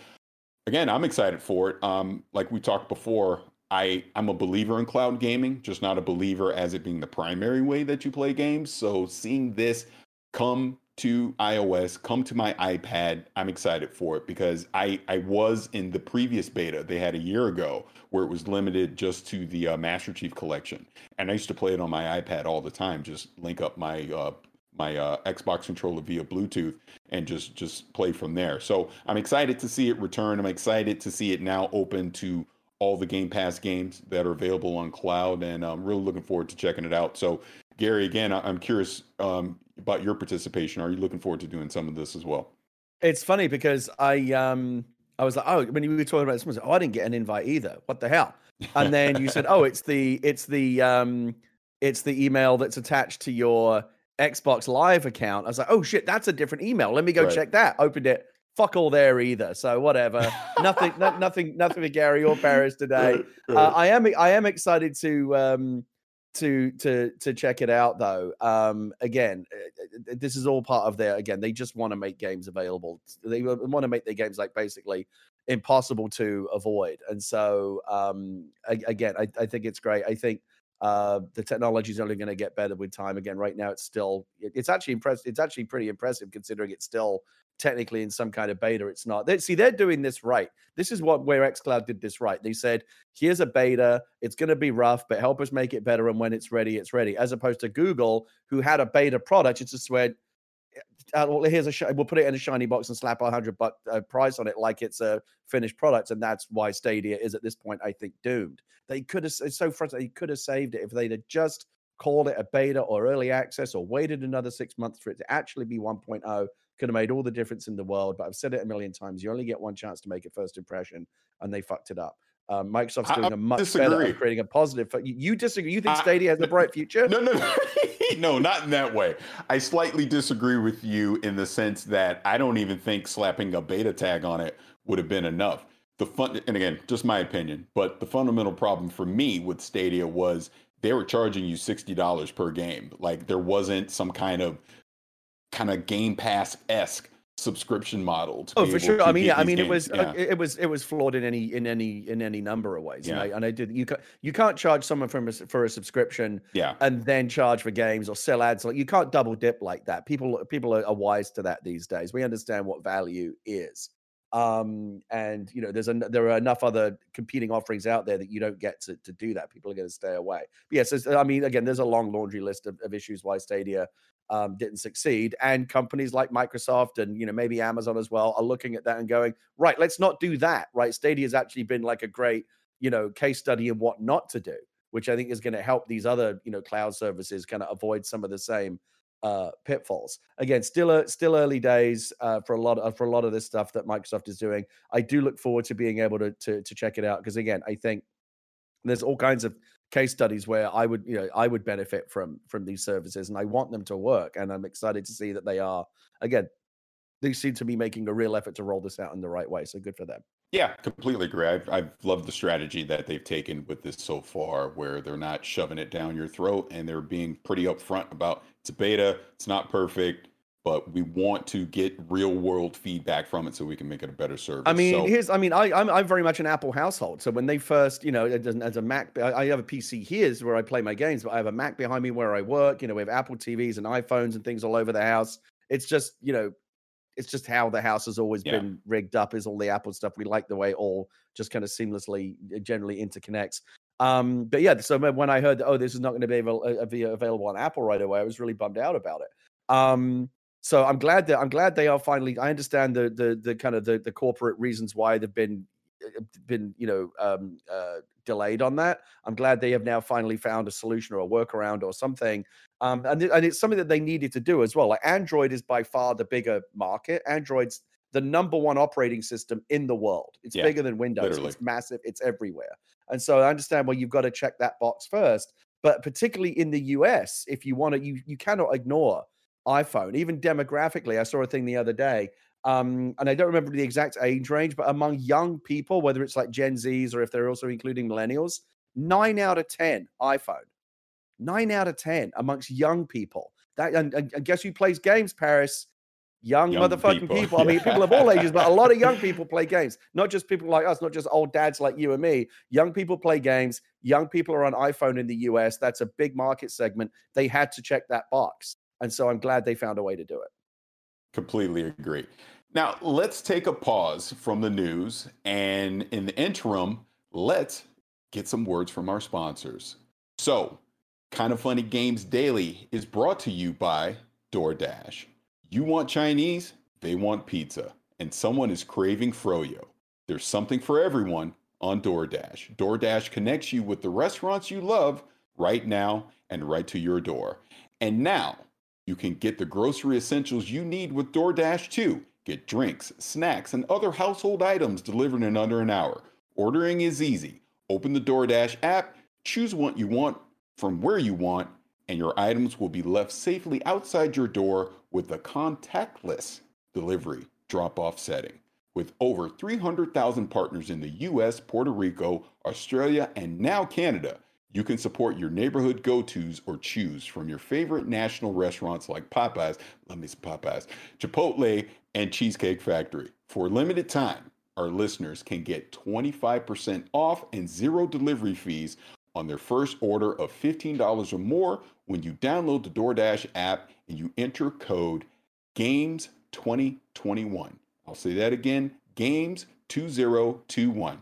again, I'm excited for it. Um, like we talked before, I I'm a believer in cloud gaming, just not a believer as it being the primary way that you play games. So seeing this come to iOS, come to my iPad, I'm excited for it because I I was in the previous beta they had a year ago where it was limited just to the uh, Master Chief Collection, and I used to play it on my iPad all the time. Just link up my uh, my uh, Xbox controller via Bluetooth and just just play from there. So I'm excited to see it return. I'm excited to see it now open to all the Game Pass games that are available on cloud, and I'm really looking forward to checking it out. So, Gary, again, I'm curious um, about your participation. Are you looking forward to doing some of this as well? It's funny because I um I was like, oh, when you were talking about this, I like, oh, I didn't get an invite either. What the hell? And [laughs] then you said, oh, it's the it's the um it's the email that's attached to your Xbox Live account. I was like, oh shit, that's a different email. Let me go right. check that. Opened it fuck all there either. So whatever. nothing, no, nothing, nothing for Gary or Paris [laughs] today. Uh, I am, I am excited to, um, to to to check it out though. Um, again, uh, uh, this is all part of their. Again, they just want to make games available. They want to make their games like basically impossible to avoid. And so, um, again, I, I think it's great. I think uh, the technology is only going to get better with time. Again, right now it's still it's actually impressive. It's actually pretty impressive considering it's still technically in some kind of beta. It's not. They, see, they're doing this right. This is what where XCloud did this right. They said, "Here's a beta. It's going to be rough, but help us make it better. And when it's ready, it's ready." As opposed to Google, who had a beta product, it's just where uh, well, here's a sh- we'll put it in a shiny box and slap a hundred buck uh, price on it like it's a finished product, and that's why Stadia is at this point, I think, doomed. They could have it's so frustrating. They could have saved it if they'd have just called it a beta or early access or waited another six months for it to actually be 1.0 could have made all the difference in the world. But I've said it a million times. You only get one chance to make a first impression, and they fucked it up. Um, Microsoft's doing I, a much disagree. better at creating a positive. You, you disagree? You think Stadia has a bright future? No, no, no. [laughs] no, not in that way. I slightly disagree with you in the sense that I don't even think slapping a beta tag on it would have been enough. The fun, and again, just my opinion, but the fundamental problem for me with Stadia was they were charging you sixty dollars per game. Like there wasn't some kind of kind of Game Pass esque subscription model. oh, for sure. I mean, yeah, I mean, games. it was uh, yeah. uh, it was it was flawed in any in any in any number of ways. Yeah. And I, and I did you can't you can't charge someone from a, for a subscription, yeah, and then charge for games or sell ads. Like you can't double dip like that. People people are, are wise to that these days. We understand what value is. Um, and you know, there's a there are enough other competing offerings out there that you don't get to to do that. People are going to stay away. But yes, I mean, again, there's a long laundry list of, of issues why Stadia um, didn't succeed. And companies like Microsoft and you know maybe Amazon as well are looking at that and going, right, let's not do that. Right, Stadia has actually been like a great you know case study in what not to do, which I think is going to help these other you know cloud services kind of avoid some of the same uh, pitfalls. Again, still uh, still early days uh, for a lot of for a lot of this stuff that Microsoft is doing. I do look forward to being able to to, to check it out because again, I think there's all kinds of case studies where I would, you know, I would benefit from from these services, and I want them to work. And I'm excited to see that they are. Again, they seem to be making a real effort to roll this out in the right way. So good for them. Yeah, completely agree. I've, I've loved the strategy that they've taken with this so far, where they're not shoving it down your throat and they're being pretty upfront about it's a beta, it's not perfect, but we want to get real world feedback from it so we can make it a better service. I mean, so, here's, I mean, I, I'm, I'm very much an Apple household. So when they first, you know, as a Mac, I have a PC here where I play my games, but I have a Mac behind me where I work. You know, we have Apple TVs and iPhones and things all over the house. It's just, you know, it's just how the house has always yeah. been rigged up is all the apple stuff we like the way it all just kind of seamlessly uh, generally interconnects um but yeah so when i heard that, oh this is not going to uh, be available on apple right away i was really bummed out about it um so i'm glad that i'm glad they are finally i understand the the the kind of the, the corporate reasons why they've been uh, been you know um, uh, delayed on that. I'm glad they have now finally found a solution or a workaround or something. Um, and, and it's something that they needed to do as well. Like Android is by far the bigger market. Android's the number one operating system in the world. It's yeah, bigger than Windows. Literally. It's massive. It's everywhere. And so I understand well you've got to check that box first. But particularly in the US, if you want to, you you cannot ignore iPhone. Even demographically, I saw a thing the other day um, and I don't remember the exact age range, but among young people, whether it's like Gen Zs or if they're also including millennials, nine out of 10 iPhone. Nine out of 10 amongst young people. That and, and, guess who plays games, Paris? Young, young motherfucking people. people. I mean, people of all [laughs] ages, but a lot of young people play games. Not just people like us, not just old dads like you and me. Young people play games. Young people are on iPhone in the US. That's a big market segment. They had to check that box. And so I'm glad they found a way to do it. Completely agree. Now, let's take a pause from the news. And in the interim, let's get some words from our sponsors. So, Kind of Funny Games Daily is brought to you by DoorDash. You want Chinese, they want pizza, and someone is craving froyo. There's something for everyone on DoorDash. DoorDash connects you with the restaurants you love right now and right to your door. And now, you can get the grocery essentials you need with DoorDash too. Get drinks, snacks, and other household items delivered in under an hour. Ordering is easy. Open the DoorDash app, choose what you want from where you want, and your items will be left safely outside your door with a contactless delivery drop off setting. With over 300,000 partners in the US, Puerto Rico, Australia, and now Canada, you can support your neighborhood go tos or choose from your favorite national restaurants like Popeyes, let me some Popeyes, Chipotle, and Cheesecake Factory. For a limited time, our listeners can get 25% off and zero delivery fees on their first order of $15 or more when you download the DoorDash app and you enter code GAMES2021. I'll say that again GAMES2021.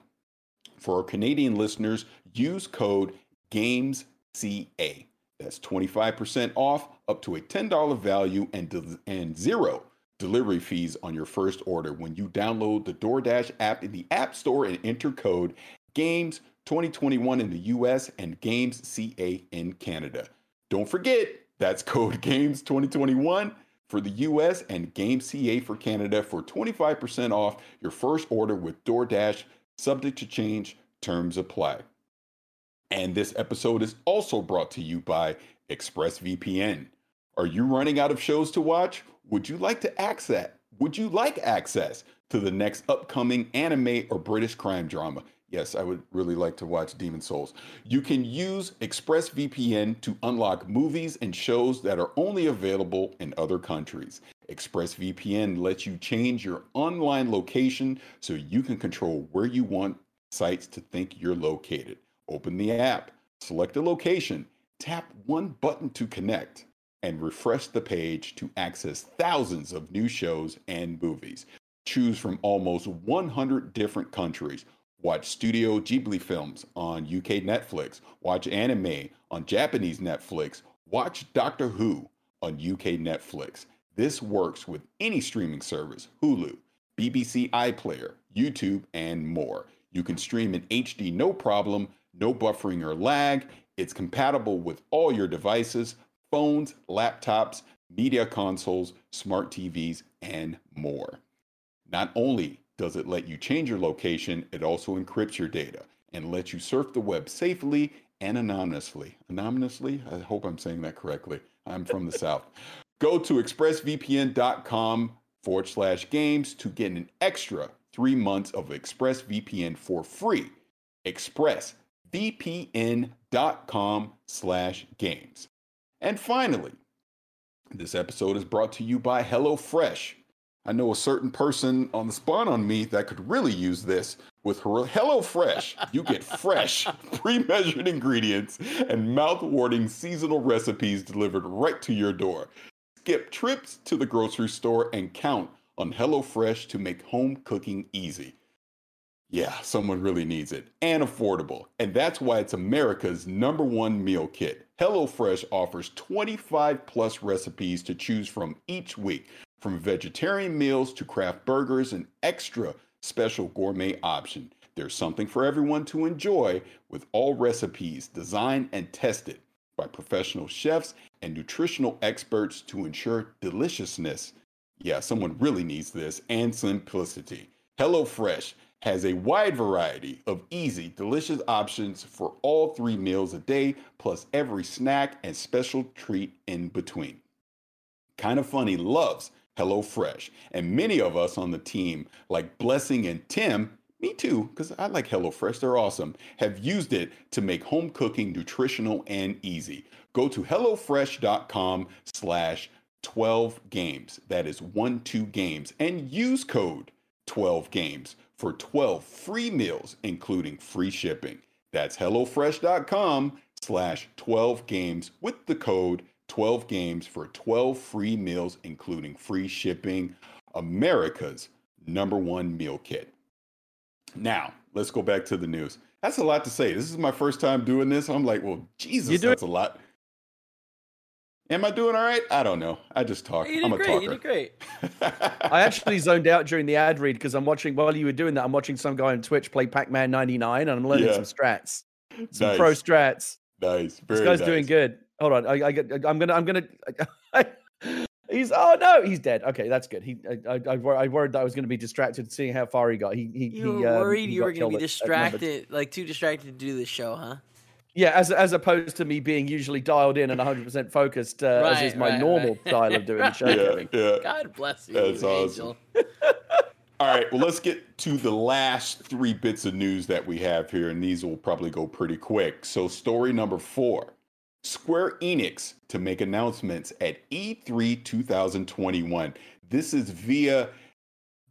For our Canadian listeners, use code Games CA. That's 25% off up to a $10 value and, de- and zero delivery fees on your first order when you download the DoorDash app in the App Store and enter code GAMES 2021 in the US and GAMES CA in Canada. Don't forget, that's code [laughs] GAMES 2021 for the US and GAMES CA for Canada for 25% off your first order with DoorDash, subject to change, terms apply. And this episode is also brought to you by ExpressVPN. Are you running out of shows to watch? Would you like to access? Would you like access to the next upcoming anime or British crime drama? Yes, I would really like to watch Demon Souls. You can use ExpressVPN to unlock movies and shows that are only available in other countries. ExpressVPN lets you change your online location so you can control where you want sites to think you're located. Open the app, select a location, tap one button to connect, and refresh the page to access thousands of new shows and movies. Choose from almost 100 different countries. Watch Studio Ghibli films on UK Netflix. Watch anime on Japanese Netflix. Watch Doctor Who on UK Netflix. This works with any streaming service Hulu, BBC iPlayer, YouTube, and more. You can stream in HD no problem no buffering or lag. It's compatible with all your devices, phones, laptops, media consoles, smart TVs, and more. Not only does it let you change your location, it also encrypts your data and lets you surf the web safely and anonymously. Anonymously? I hope I'm saying that correctly. I'm from the South. [laughs] Go to expressvpn.com forward slash games to get an extra three months of ExpressVPN for free. ExpressVPN.com slash games. And finally, this episode is brought to you by HelloFresh. I know a certain person on the spawn on me that could really use this. With HelloFresh, you get fresh, [laughs] pre measured ingredients and mouth watering seasonal recipes delivered right to your door. Skip trips to the grocery store and count on HelloFresh to make home cooking easy. Yeah, someone really needs it and affordable. And that's why it's America's number one meal kit. HelloFresh offers 25 plus recipes to choose from each week, from vegetarian meals to craft burgers and extra special gourmet option. There's something for everyone to enjoy with all recipes designed and tested by professional chefs and nutritional experts to ensure deliciousness. Yeah, someone really needs this and simplicity. HelloFresh has a wide variety of easy, delicious options for all three meals a day, plus every snack and special treat in between. Kind of Funny loves HelloFresh, and many of us on the team, like Blessing and Tim, me too, because I like HelloFresh, they're awesome, have used it to make home cooking nutritional and easy. Go to HelloFresh.com slash 12 games. That is 1 2 games. And use code 12 games for 12 free meals, including free shipping. That's HelloFresh.com slash 12 games with the code 12 games for 12 free meals, including free shipping. America's number one meal kit. Now, let's go back to the news. That's a lot to say. This is my first time doing this. I'm like, well, Jesus, that's a lot. Am I doing all right? I don't know. I just talk. You I'm did a great. talker. You did great. [laughs] I actually zoned out during the ad read because I'm watching while you were doing that. I'm watching some guy on Twitch play Pac-Man 99, and I'm learning Yeah. some strats, some nice. pro strats. nice. Very This guy's nice. doing good. Hold on, I, I, I'm gonna. I'm gonna. [laughs] he's. Oh no, he's dead. Okay, that's good. He. I. I, I, worried that I was going to be distracted seeing how far he got. He. He. You he, were um, worried he you were going to be killed at- at number distracted, like too distracted to do the show, huh? Yeah, as as opposed to me being usually dialed in and 100 percent focused, uh, as is my right, normal right. style of doing [laughs] the show. Yeah, yeah. God bless you, That's you awesome. angel. [laughs] All right, well, let's get to the last three bits of news that we have here, and these will probably go pretty quick. So, story number four Square Enix to make announcements at E E3 2021. This is via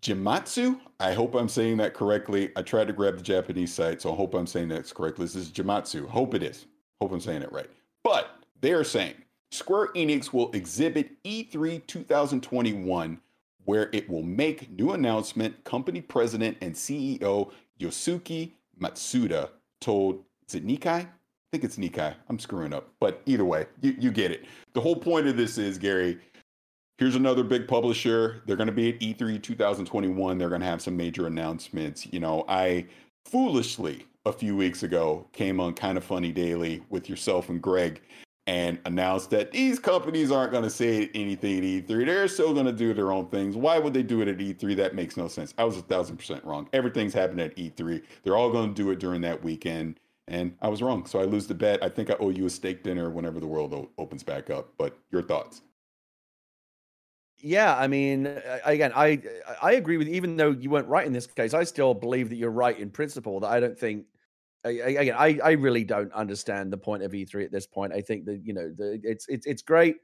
Gematsu. I hope I'm saying that correctly. I tried to grab the Japanese site, so I hope I'm saying that correctly. This is Gematsu. Hope it is. Hope I'm saying it right. But they are saying Square Enix will exhibit E E3 2021 where it will make new announcement. Company president and CEO Yosuke Matsuda told, is it Nikkei? I think it's Nikai. I'm screwing up. But either way, you, you get it. The whole point of this is, Gary, here's another big publisher. They're going to be at E E3 2021. They're going to have some major announcements. You know, I foolishly a few weeks ago came on Kind of Funny Daily with yourself and Greg and announced that these companies aren't going to say anything at E3. They're still going to do their own things. Why would they do it at E3? That makes no sense. I was a thousand percent wrong. Everything's happening at E3. They're all going to do it during that weekend. And I was wrong. So I lose the bet. I think I owe you a steak dinner whenever the world o- opens back up. But your thoughts? Yeah, I mean, again, I I agree with. Even though you weren't right in this case, I still believe that you're right in principle. That I don't think. Again, I, I really don't understand the point of E3 at this point. I think that you know the, it's it's it's great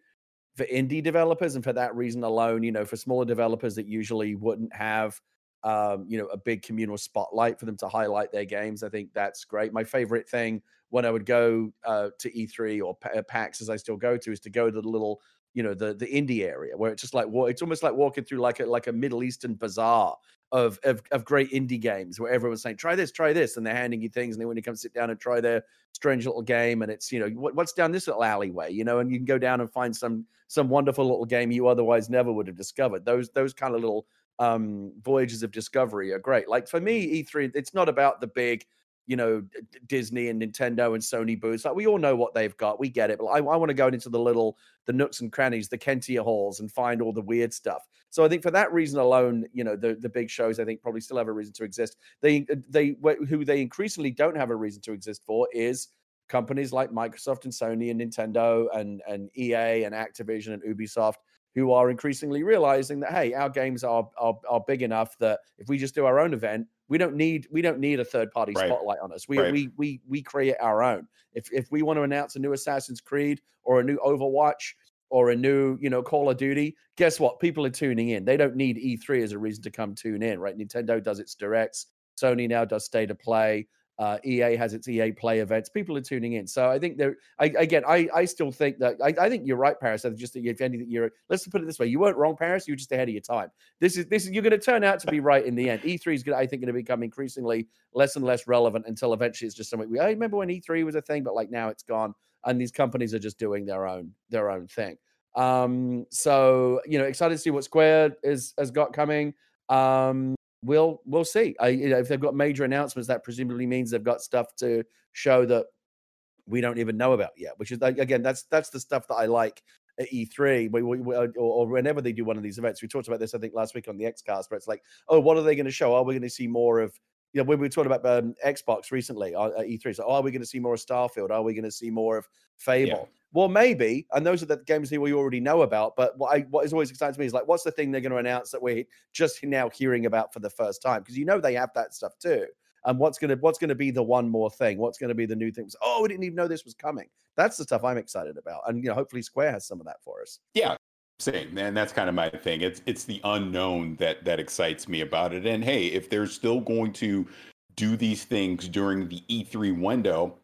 for indie developers, and for that reason alone, you know, for smaller developers that usually wouldn't have, um, you know, a big communal spotlight for them to highlight their games. I think that's great. My favorite thing when I would go uh, to E3 or uh, PAX, as I still go to, is to go to the little you know the the indie area where it's just like it's almost like walking through like a like a middle eastern bazaar of of, of great indie games where everyone's saying try this try this and they're handing you things and then when you come sit down and try their strange little game and it's you know what, what's down this little alleyway? You know and you can go down and find some some wonderful little game you otherwise never would have discovered. Those those kind of little um voyages of discovery are great. Like for me e3 it's not about the big you know disney and nintendo and sony booths like we all know what they've got we get it but i, I want to go into the little the nooks and crannies, the Kentia halls, and find all the weird stuff. So I think for that reason alone, you know, the the big shows I think probably still have a reason to exist. They uh, they wh- who they increasingly don't have a reason to exist for is companies like Microsoft and Sony and Nintendo and and EA and Activision and Ubisoft. who are increasingly realizing that hey, our games are are, are big enough that if we just do our own event, we don't need we don't need a third party right. spotlight on us. We, right. we we we create our own. If if we want to announce a new Assassin's Creed or a new Overwatch or a new you know Call of Duty, guess what? People are tuning in. They don't need E3 as a reason to come tune in, right? Nintendo does its directs. Sony now does state of play. Uh, EA has its EA Play events. People are tuning in. So I think there. Again, I, I still think that I, I think you're right, Paris. I just if anything, you're. Let's put it this way: you weren't wrong, Paris. You're just ahead of your time. This is this is you're going to turn out to be right in the end. E3 is going, I think, going to become increasingly less and less relevant until eventually it's just something. We I remember when E3 was a thing, but like now it's gone, and these companies are just doing their own their own thing. Um, so you know, excited to see what Square is has got coming. Um, we'll we'll see. I, you know, if they've got major announcements, that presumably means they've got stuff to show that we don't even know about yet. Which is again, that's that's the stuff that I like at E3 we, we, uh, or, or, whenever they do one of these events. We talked about this, I think, last week on the XCast, where it's like, oh, what are they going to show? Are we going to see more of you know, when we were talking about um, Xbox recently uh, at E3, so oh, are we going to see more of Starfield? Are we going to see more of Fable? Yeah. Well, maybe, and those are the games that we already know about. But what I what is always exciting to me is like, what's the thing they're going to announce that we're just now hearing about for the first time? Because you know they have that stuff too. And what's gonna what's gonna be the one more thing? What's gonna be the new things? Oh, we didn't even know this was coming. That's the stuff I'm excited about, and you know, hopefully Square has some of that for us. Yeah, same, and that's kind of my thing. It's it's the unknown that that excites me about it. And hey, if they're still going to do these things during the E3 window,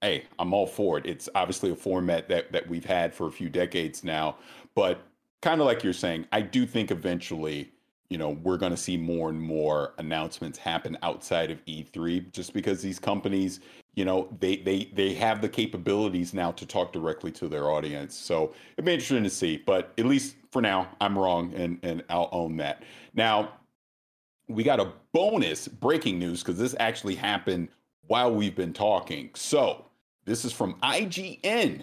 hey, I'm all for it. It's obviously a format that that we've had for a few decades now, but kind of like you're saying, I do think eventually, you know, we're going to see more and more announcements happen outside of E3 just because these companies, you know, they they they have the capabilities now to talk directly to their audience. So, it'd be interesting to see, but at least for now, I'm wrong and and I'll own that. Now, we got a bonus breaking news because this actually happened while we've been talking. So, this is from IGN.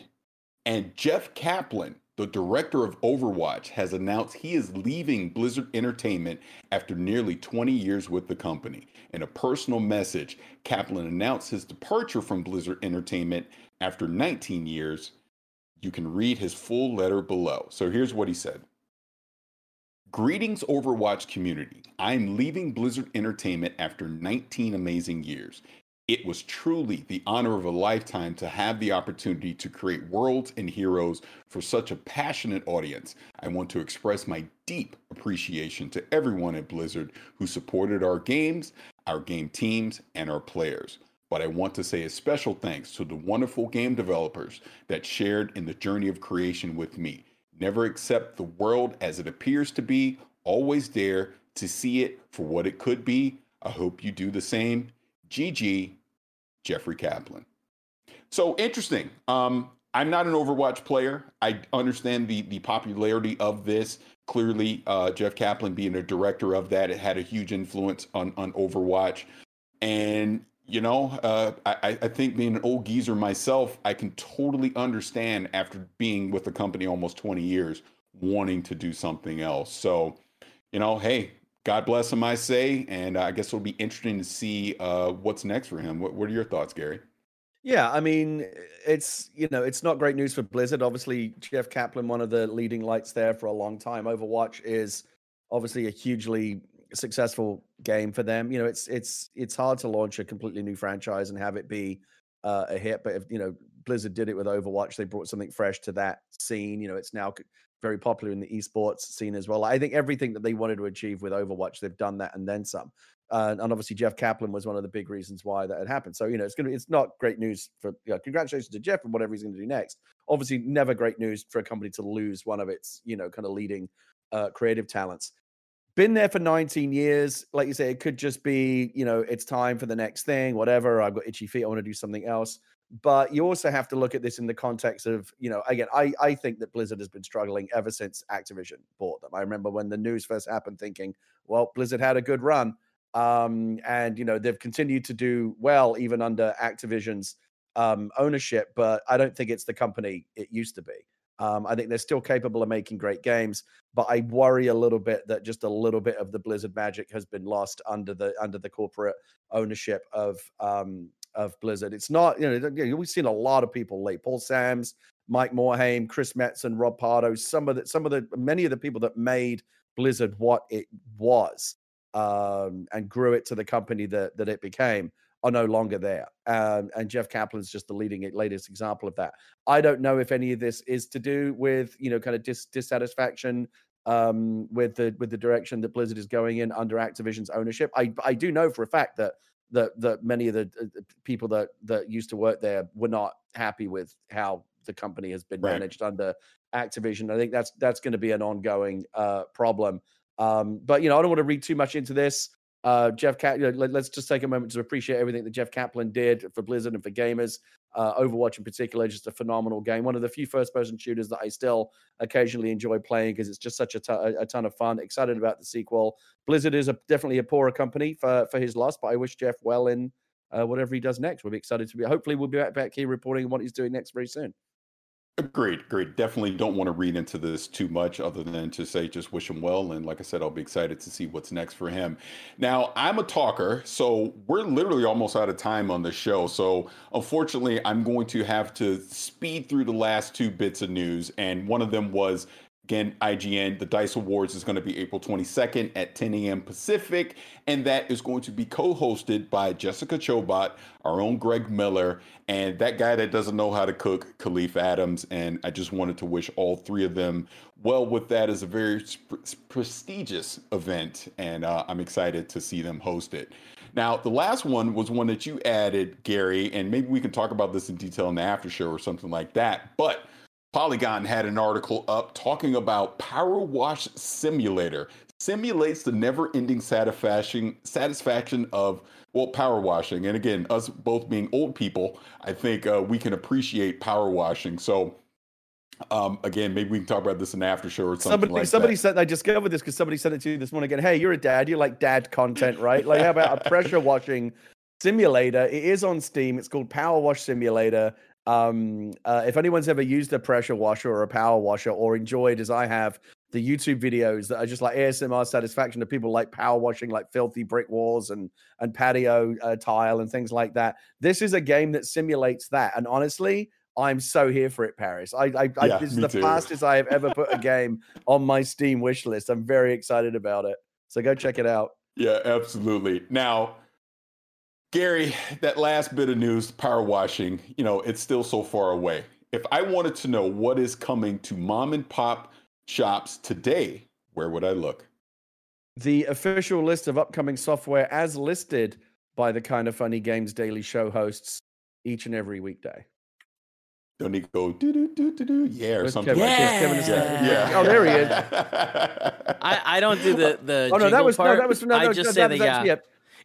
And Jeff Kaplan, the director of Overwatch, has announced he is leaving Blizzard Entertainment after nearly 20 years with the company. In a personal message, Kaplan announced his departure from Blizzard Entertainment after 19 years. You can read his full letter below. So here's what he said. Greetings, Overwatch community. I'm leaving Blizzard Entertainment after 19 amazing years. It was truly the honor of a lifetime to have the opportunity to create worlds and heroes for such a passionate audience. I want to express my deep appreciation to everyone at Blizzard who supported our games, our game teams, and our players. But I want to say a special thanks to the wonderful game developers that shared in the journey of creation with me. Never accept the world as it appears to be, always dare to see it for what it could be. I hope you do the same. GG, Jeffrey Kaplan. So interesting. Um, I'm not an Overwatch player. I understand the the popularity of this. Clearly, uh, Jeff Kaplan being a director of that, it had a huge influence on on Overwatch. And you know, uh, I, I think being an old geezer myself, I can totally understand after being with the company almost 20 years, wanting to do something else. So, you know, hey, God bless him, I say, and I guess it'll be interesting to see uh, what's next for him. What, what are your thoughts, Gary? Yeah, I mean, it's you know, it's not great news for Blizzard. Obviously, Jeff Kaplan, one of the leading lights there for a long time. Overwatch is obviously a hugely successful game for them. You know, it's it's it's hard to launch a completely new franchise and have it be uh, a hit. But if you know, Blizzard did it with Overwatch, they brought something fresh to that scene. You know, it's now very popular in the esports scene as well. I think everything that they wanted to achieve with Overwatch, they've done that and then some. Uh, and obviously, Jeff Kaplan was one of the big reasons why that had happened. So you know, it's gonna it's not great news for you know, congratulations to Jeff and whatever he's going to do next. Obviously, never great news for a company to lose one of its you know kind of leading uh, creative talents. Been there for 19 years. Like you say, it could just be you know it's time for the next thing. Whatever. I've got itchy feet. I want to do something else but you also have to look at this in the context of you know again i i think that blizzard has been struggling ever since activision bought them. I remember when the news first happened thinking well blizzard had a good run um, and you know they've continued to do well even under activision's um, ownership but i don't think it's the company it used to be. Um, I think they're still capable of making great games, but I worry a little bit that just a little bit of the Blizzard magic has been lost under the under the corporate ownership of um, of Blizzard. It's not, you know, we've seen a lot of people late. Paul Sams Mike Morhaime, Chris Metzen, Rob Pardo, some of the some of the many of the people that made Blizzard what it was um, and grew it to the company that that it became are no longer there. Um, and Jeff Kaplan's just the leading latest example of that. I don't know if any of this is to do with you know kind of dis- dissatisfaction um, with the with the direction that Blizzard is going in under Activision's ownership. I I do know for a fact that that that many of the uh, people that that used to work there were not happy with how the company has been right. managed under Activision. I think that's that's going to be an ongoing uh, problem. Um, but you know, I don't want to read too much into this. Uh, Jeff Cat, you know, let, us just take a moment to appreciate everything that Jeff Kaplan did for Blizzard and for gamers. Uh, Overwatch in particular, just a phenomenal game. One of the few first-person shooters that I still occasionally enjoy playing because it's just such a, t- a ton of fun. Excited about the sequel. Blizzard is a, definitely a poorer company for for his loss, but I wish Jeff well in uh, whatever he does next. We'll be excited to be. Hopefully, we'll be back, back here reporting what he's doing next very soon. Agreed, agreed. Definitely don't want to read into this too much other than to say just wish him well. And like I said, I'll be excited to see what's next for him. Now, I'm a talker, so we're literally almost out of time on the show. So unfortunately, I'm going to have to speed through the last two bits of news. And one of them was Again, IGN, the DICE Awards is going to be April 22nd at 10 a.m. Pacific, and that is going to be co hosted by Jessica Chobot, our own Greg Miller, and that guy that doesn't know how to cook, Kahlief Adams. And I just wanted to wish all three of them well with that. It's a very prestigious event, and uh, I'm excited to see them host it. Now, the last one was one that you added, Gary, and maybe we can talk about this in detail in the after show or something like that. But Polygon had an article up talking about Power Wash Simulator simulates the never-ending satisfaction satisfaction of well power washing. And again, us both being old people, I think uh, we can appreciate power washing. So um, again, maybe we can talk about this in the after show or something somebody, like somebody that. said I discovered this because somebody sent it to you this morning again. Hey, you're a dad. You like dad content, right? Like, how about a pressure washing simulator? It is on Steam. It's called Power Wash Simulator. Um, uh, if anyone's ever used a pressure washer or a power washer or enjoyed, as I have, the YouTube videos that are just like ASMR satisfaction to people like power washing, like filthy brick walls and and patio uh, tile and things like that. This is a game that simulates that, and honestly, I'm so here for it, Paris. I, I, I this is the too. fastest I have ever put a [laughs] game on my Steam wish list. I'm very excited about it. So go check it out. Yeah, absolutely. Now, Gary, that last bit of news, power washing, you know, it's still so far away. If I wanted to know what is coming to mom and pop shops today, where would I look? The official list of upcoming software as listed by the Kind of Funny Games Daily Show hosts each and every weekday. Don't need to go do do do do do yeah or something Kevin, like that. Yeah. yeah. Oh, there he is. [laughs] I, I don't do the the. Oh no, that was part. no, that was no, I no, just no, say the yeah. yeah.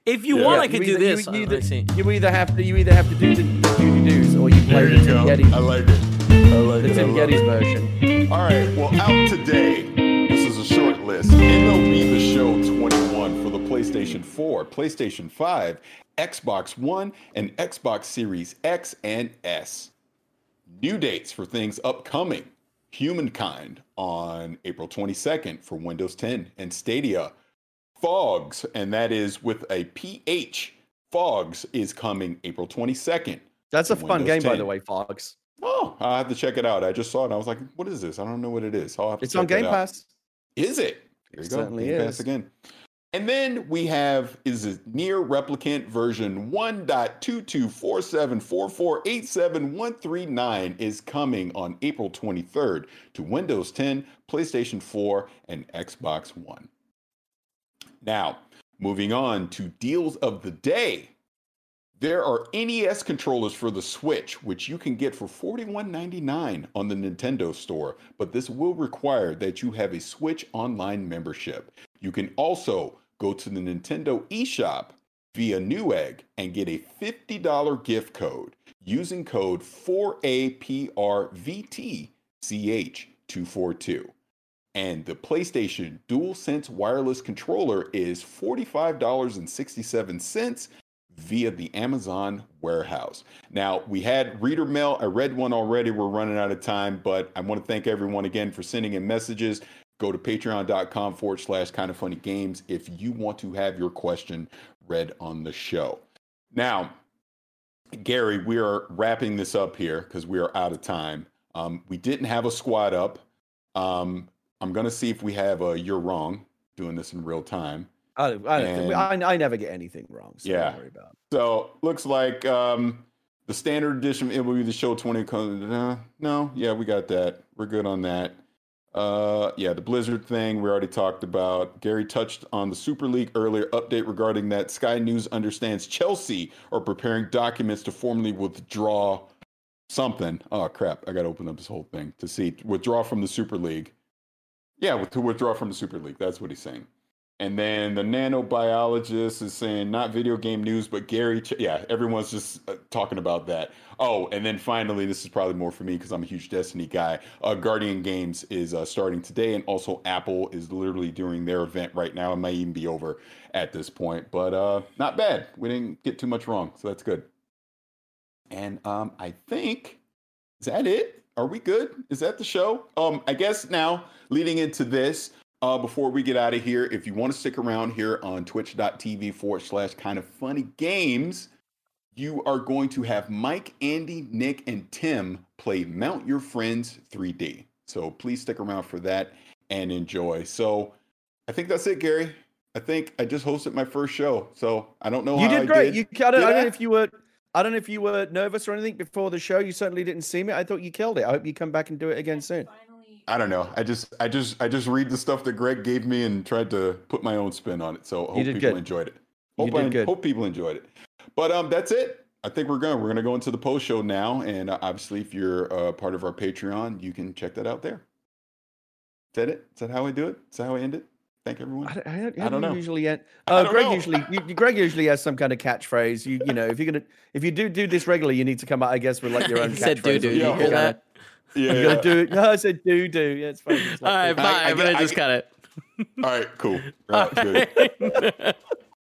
If you yeah. want, I could do either, this. You, you, either, you either have to you either have to do the, the duty doos or you play there the you Tim go. Gettys. I like it. I like the it. Tim Gettys version. All right. Well, out today. This is a short list. MLB The Show 21 for the PlayStation 4, PlayStation 5, Xbox One, and Xbox Series X and S. New dates for things upcoming. Humankind on April 22nd for Windows 10 and Stadia. Phogs, and that is with a PH. Phogs is coming April 22nd. That's a fun game, 10. by the way, Phogs. Oh, I have to check it out. I just saw it and I was like, what is this? I don't know what it is. I'll have to it's on Game Pass. Is it? There you it go. Certainly Game is. Pass again. And then we have is it NieR Replicant version 1.22474487139 is coming on April 23rd to Windows 10, PlayStation 4, and Xbox One. Now, moving on to deals of the day. There are NES controllers for the Switch, which you can get for $41.99 on the Nintendo Store, but this will require that you have a Switch Online membership. You can also go to the Nintendo eShop via Newegg and get a $50 gift code using code 4APRVTCH242. And the PlayStation DualSense wireless controller is $45.67 via the Amazon warehouse. Now, we had reader mail. I read one already. We're running out of time, but I want to thank everyone again for sending in messages. Go to patreon.com forward slash kind of funny games if you want to have your question read on the show. Now, Gary, we are wrapping this up here because we are out of time. Um, we didn't have a squad up. Um, I'm gonna see if we have a "You're wrong" doing this in real time. I, I, and, I, I, never get anything wrong. So yeah. So looks like um, the standard edition it will be the show 20. Uh, no, yeah, we got that. We're good on that. Uh, yeah, the Blizzard thing we already talked about. Gary touched on the Super League earlier. Update regarding that. Sky News understands Chelsea are preparing documents to formally withdraw something. Oh crap! I got to open up this whole thing to see withdraw from the Super League. Yeah, to withdraw from the Super League. That's what he's saying. And then the nanobiologist is saying not video game news, but Gary. Ch- yeah, everyone's just uh, talking about that. Oh, and then finally, this is probably more for me because I'm a huge Destiny guy. Uh, Guardian Games is uh, starting today, and also Apple is literally doing their event right now. It might even be over at this point, but uh, not bad. We didn't get too much wrong, so that's good. And um, I think is that it. Are we good? Is that the show? Um, I guess now leading into this. Uh, before we get out of here, if you want to stick around here on twitch.tv forward slash kind of funny games, you are going to have Mike, Andy, Nick, and Tim play Mount Your Friends 3D. So please stick around for that and enjoy. So I think that's it, Gary. I think I just hosted my first show. So I don't know you did great. Did. You I don't, I don't know if you were I don't know if you were nervous or anything before the show. You certainly didn't see me. I thought you killed it. I hope you come back and do it again soon. I don't know. I just, I just, I just read the stuff that Greg gave me and tried to put my own spin on it. So I hope people good. enjoyed it. Hope, you did I, good. hope people enjoyed it. But um, that's it. I think we're going. We're going to go into the post show now, and uh, obviously, if you're uh, part of our Patreon, you can check that out there. Is that it? Is that how I do it? Is that how I end it? Thank everyone. I, I, I, I don't know. Usually, end, [laughs] oh, Greg know. usually, you, Greg usually has some kind of catchphrase. You, you know, if you're gonna, if you do do this regularly, you need to come out, I guess, with like your [laughs] own catchphrase. said, "Do do." You hear that? Yeah. You're gonna do it. No, I said do do. Yeah, it's fine. It's like, All right, bye. I, I, am gonna just cut it. All right, cool. [laughs] All right, good.